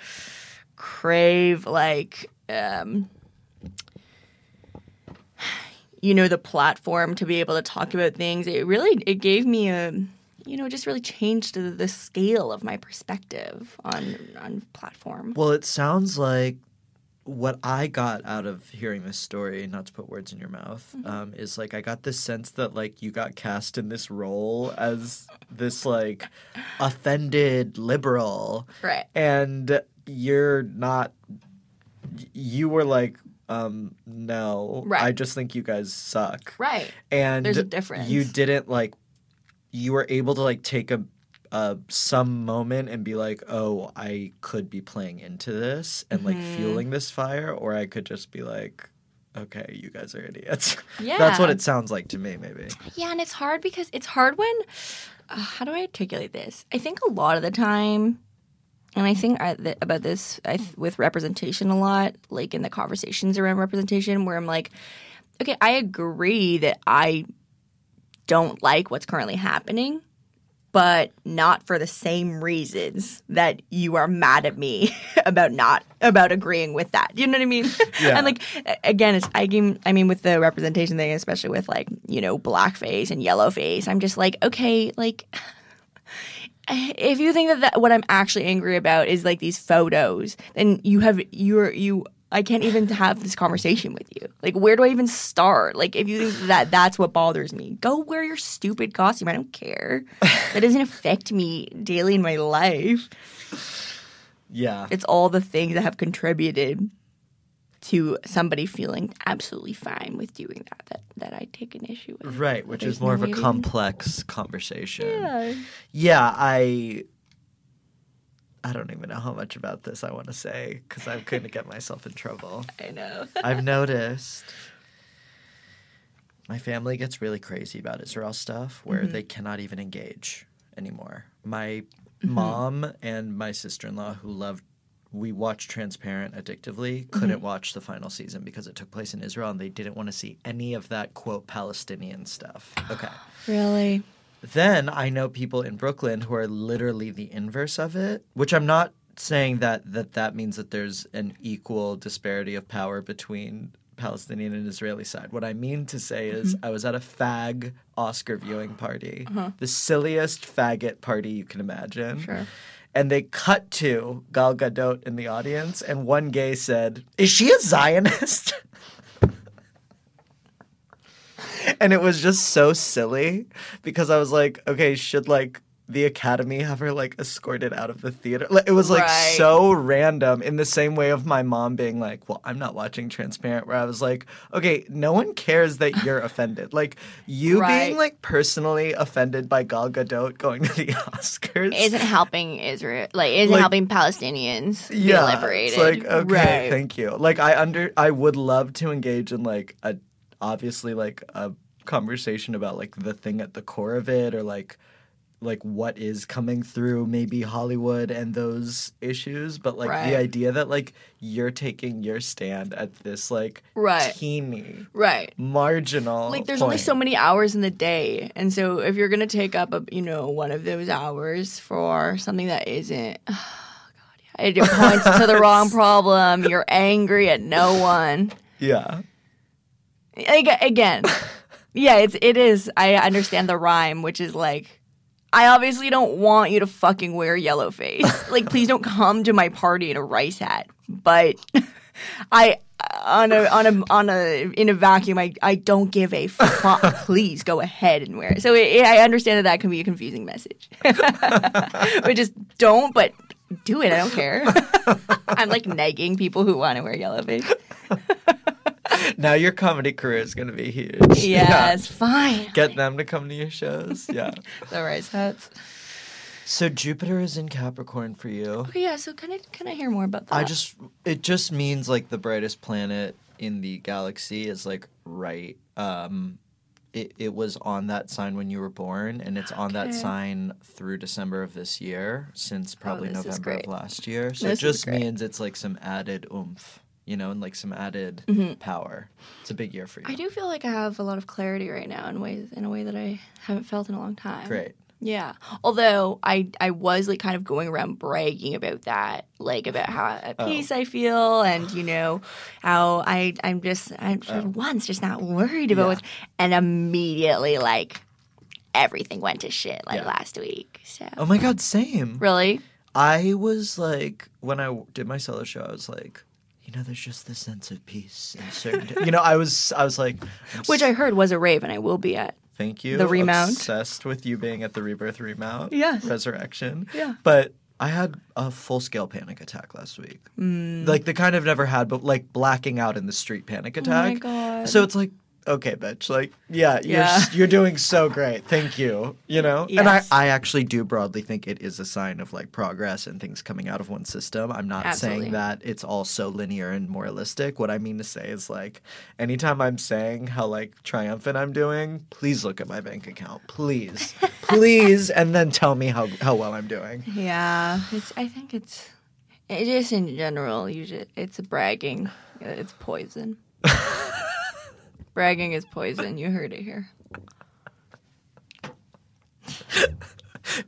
crave like um you know the platform to be able to talk about things it really it gave me a you know just really changed the, the scale of my perspective on on platform Well, it sounds like what I got out of hearing this story, not to put words in your mouth, Mm-hmm. um, is like I got this sense that like you got cast in this role as this like offended liberal, right and you're not. You were like, um, no, Right. I just think you guys suck, right and There's a difference. You didn't like. You were able to like take a uh, some moment and be like, oh, I could be playing into this and like Mm-hmm. fueling this fire, or I could just be like, okay, you guys are idiots. yeah That's what it sounds like to me, maybe. Yeah, and it's hard because it's hard when. Uh, how do I articulate this? I think a lot of the time, and I think I, th- about this I th- with representation a lot, like in the conversations around representation, where I'm like, okay, I agree that I don't like what's currently happening, but not for the same reasons that you are mad at me about not about agreeing with that. You know what I mean? Yeah. and like again, it's I mean, I mean with the representation thing, especially with like you know blackface and yellowface, I'm just like okay, like if you think that, that what I'm actually angry about is like these photos, then you have you're you. I can't even have this conversation with you. Like, where do I even start? Like, if you think that that's what bothers me, go wear your stupid costume. I don't care. That doesn't affect me daily in my life. Yeah. It's all the things that have contributed to somebody feeling absolutely fine with doing that that, that I take an issue with. Right, which There's is more no of a complex conversation. Yeah. Yeah, I I don't even know how much about this I want to say because I'm going to get myself in trouble. I know. I've noticed my family gets really crazy about Israel stuff where Mm-hmm. they cannot even engage anymore. My Mm-hmm. mom and my sister in law, who loved, we watched Transparent addictively, Mm-hmm. couldn't watch the final season because it took place in Israel and they didn't want to see any of that quote Palestinian stuff. Okay. Really? Then I know people in Brooklyn who are literally the inverse of it, which I'm not saying that that, that means that there's an equal disparity of power between Palestinian and Israeli side. What I mean to say is mm-hmm. I was at a fag Oscar viewing party, uh-huh. the silliest faggot party you can imagine. Sure. And they cut to Gal Gadot in the audience, and one gay said, "Is she a Zionist?" and it was just so silly because I was like, okay, should like the Academy have her like escorted out of the theater? It was like Right. so random in the same way of my mom being like, well, I'm not watching Transparent, where I was like, okay, no one cares that you're offended. Like you Right. being like personally offended by Gal Gadot going to the Oscars. Isn't helping Israel, like, isn't Like- helping Palestinians be yeah, liberated. It's like okay, right. thank you. Like I under I would love to engage in like a obviously like a conversation about like the thing at the core of it or like like what is coming through maybe Hollywood and those issues, but like Right. the idea that like you're taking your stand at this like Right. teeny right. marginal Like there's only so many hours in the day, and so if you're gonna take up a you know one of those hours for something that isn't, oh god, it points to the wrong problem. You're angry at no one. yeah again, yeah, it's it is. I understand the rhyme, which is like. I obviously don't want you to fucking wear yellow face. Like, please don't come to my party in a rice hat. But I, on a on a on a in a vacuum, I I don't give a fuck. please go ahead and wear it. So it, I understand that that can be a confusing message. but just don't. But do it. I don't care. I'm like nagging people who want to wear yellow face. now your comedy career is gonna be huge Yeah, it's fine. get them to come to your shows yeah The rice hats. So Jupiter is in Capricorn for you. Okay, yeah. So can I can I hear more about that? I just it just means like the brightest planet in the galaxy is like right um it, it was on that sign when you were born, and it's on that sign through December of this year, since probably Oh, November of last year. So This it just means it's like some added oomph, you know, and like some added power. It's a big year for you. Mm-hmm. I do feel like I have a lot of clarity right now in ways in a way that I haven't felt in a long time. Great. Yeah. Although I I was like kind of going around bragging about that, like about how at Oh. peace I feel, and you know how I I'm just I'm for Oh. once just not worried about Yeah. what's and immediately like everything went to shit like Yeah. last week. So Oh my God, same. really, I was like, when I did my solo show, I was like, you know, there's just this sense of peace and certainty. you know, I was, I was like, which I heard was a rave, and I will be at. Thank you. The remount. Obsessed with you being at the rebirth remount. Yes. Resurrection. Yeah. But I had a full scale panic attack last week. Mm. Like the kind I've never had, but like blacking out in the street panic Oh my attack. god. So it's like, okay, bitch. Like, yeah, you're Yeah. you're doing so great. Thank you. You know, and I I actually do broadly think it is a sign of like progress and things coming out of one system. I'm not Absolutely. saying that it's all so linear and moralistic. What I mean to say is like, anytime I'm saying how like triumphant I'm doing, please look at my bank account, please, please, and then tell me how how well I'm doing. Yeah, it's. I think it's. It just in general, you just, it's bragging. Uh, it's poison. bragging is poison. You heard it here.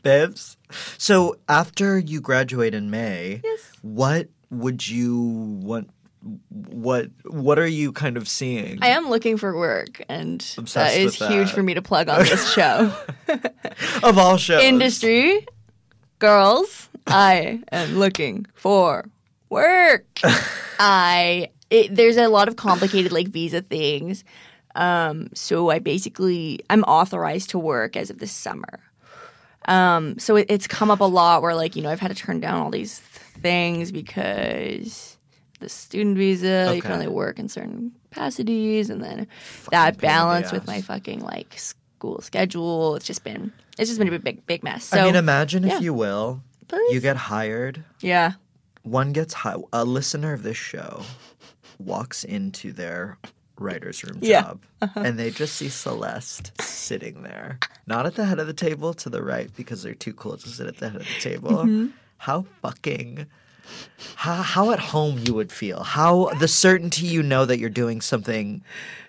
Bibs. So after you graduate in May, Yes. what would you want? What what are you kind of seeing? I am looking for work, and Obsessed that is with huge for me to plug on this show. of all shows, Industry, girls, I am looking for work. I it, there's a lot of complicated like visa things. Um, so I basically I'm authorized to work as of this summer. Um, so it, it's come up a lot where like you know I've had to turn down all these things because the student visa you can only work in certain capacities, and then that in the balance with my fucking like school schedule. It's just been it's just been a big big mess. So I mean, imagine yeah. if you will, Please. you get hired. yeah. One gets hi- a listener of this show walks into their writer's room Yeah. job and they just see Celeste sitting there, not at the head of the table to the right because they're too cool to sit at the head of the table. Mm-hmm. How fucking how, how at home you would feel. How the certainty you know that you're doing something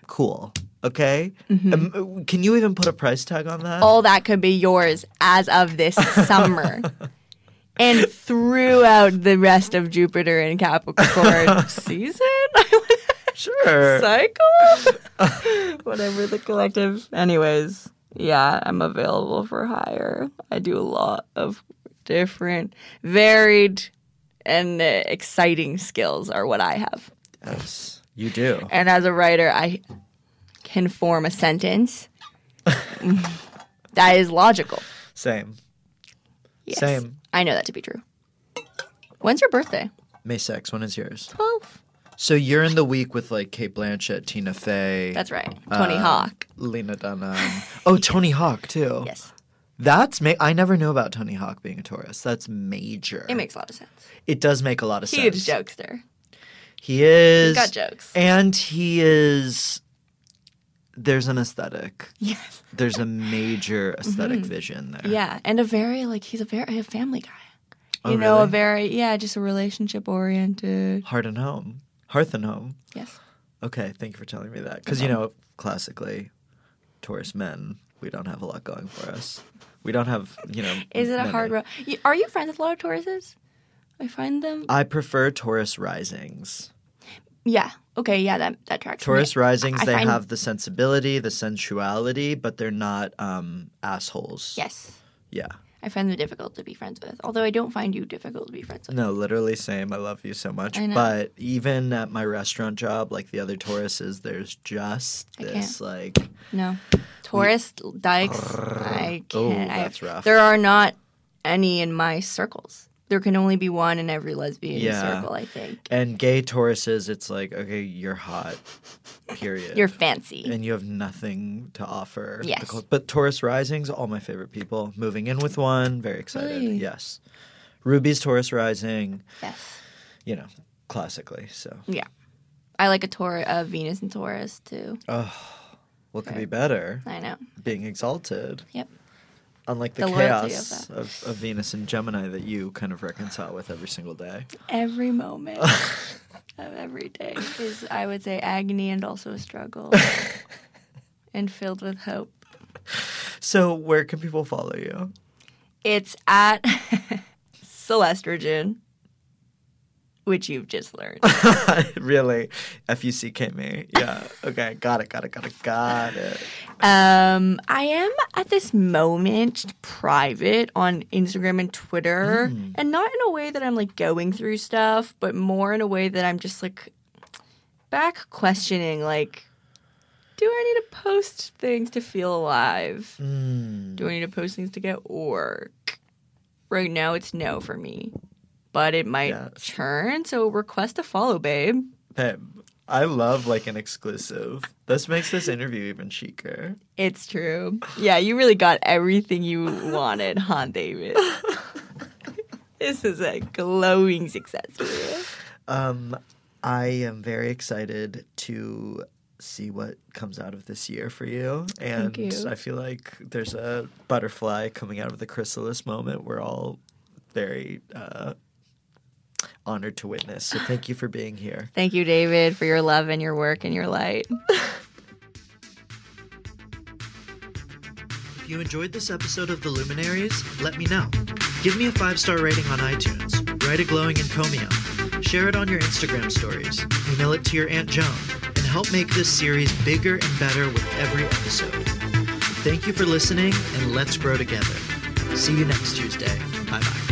cool. Okay? Um, can you even put a price tag on that? all that could be yours as of this summer. And throughout the rest of Jupiter and Capricorn season, sure. cycle, whatever the collective. Anyways, yeah, I'm available for hire. I do a lot of different, varied, and uh, exciting skills are what I have. yes, you do. And as a writer, I can form a sentence that is logical. Same. Yes. Same. I know that to be true. When's your birthday? May 6th, when is yours? 12. So you're in the week with like Cate Blanchett, Tina Fey, That's right. Tony Uh, Hawk. Lena Dunham. oh, Tony Hawk too. Yes. That's ma- I never knew about Tony Hawk being a Taurus. That's major. It makes a lot of sense. It does make a lot of Huge sense. jokester. He is. He's got jokes. And he is. There's an aesthetic. Yes. There's a major aesthetic vision there. Mm-hmm. Yeah. And a very, like, he's a very a family guy. Oh, You know, a very, yeah, just a relationship oriented. Heart and home. Hearth and home. Yes. Okay, thank you for telling me that. Because you know, classically, Taurus men, we don't have a lot going for us. We don't have, you know. Is it a hard road? Are you friends with a lot of Tauruses? I find them. I prefer Taurus risings. Yeah. Okay. Yeah. That that tracks. Taurus risings, I they find- have the sensibility, the sensuality, but they're not um, assholes. Yes. Yeah. I find them difficult to be friends with. Although I don't find you difficult to be friends with. No, literally same. I love you so much. I. But even at my restaurant job, like the other Tauruses, there's just I this like No. Taurus dykes. I Oh, can't. I- that's rough. There are not any in my circles. There can only be one in every lesbian Yeah. circle. I think. and gay Tauruses, it's like, okay, you're hot. Period. You're fancy. and you have nothing to offer. Yes. But Taurus risings, all my favorite people. Moving in with one, very excited. Really? Yes. Ruby's Taurus rising, yes. you know, classically. So, Yeah. I like a Taurus, a Venus and Taurus too. oh, What could be better? I know. Being exalted. Yep. Unlike the, The loyalty of chaos of, of, Venus and Gemini that you kind of reconcile with every single day. Every moment of every day is, I would say, agony and also a struggle, and filled with hope. So, where can people follow you? It's at Celestrogen, which you've just learned. really? F U C K me. Yeah. Okay. Got it. Got it. Got it. Got it. Um, I am at this moment private on Instagram and Twitter, and not in a way that I'm like going through stuff, but more in a way that I'm just like back questioning, like, do I need to post things to feel alive? Mm. Do I need to post things to get work? Right now, it's no for me, but it might Yes. churn. So request a follow, babe. I love like an exclusive. This makes this interview even chicer. It's true. Yeah, you really got everything you wanted, huh, David? this is a glowing success for you. Um, I am very excited to see what comes out of this year for you. And you. I feel like there's a butterfly coming out of the chrysalis moment we're all very uh, honored to witness. So thank you for being here. Thank you, David, for your love and your work and your light. If you enjoyed this episode of The Luminaries, let me know. Give me a five star rating on iTunes, write a glowing encomium, share it on your Instagram stories, email it to your Aunt Joan, and help make this series bigger and better with every episode. Thank you for listening, and let's grow together. See you next Tuesday. Bye bye.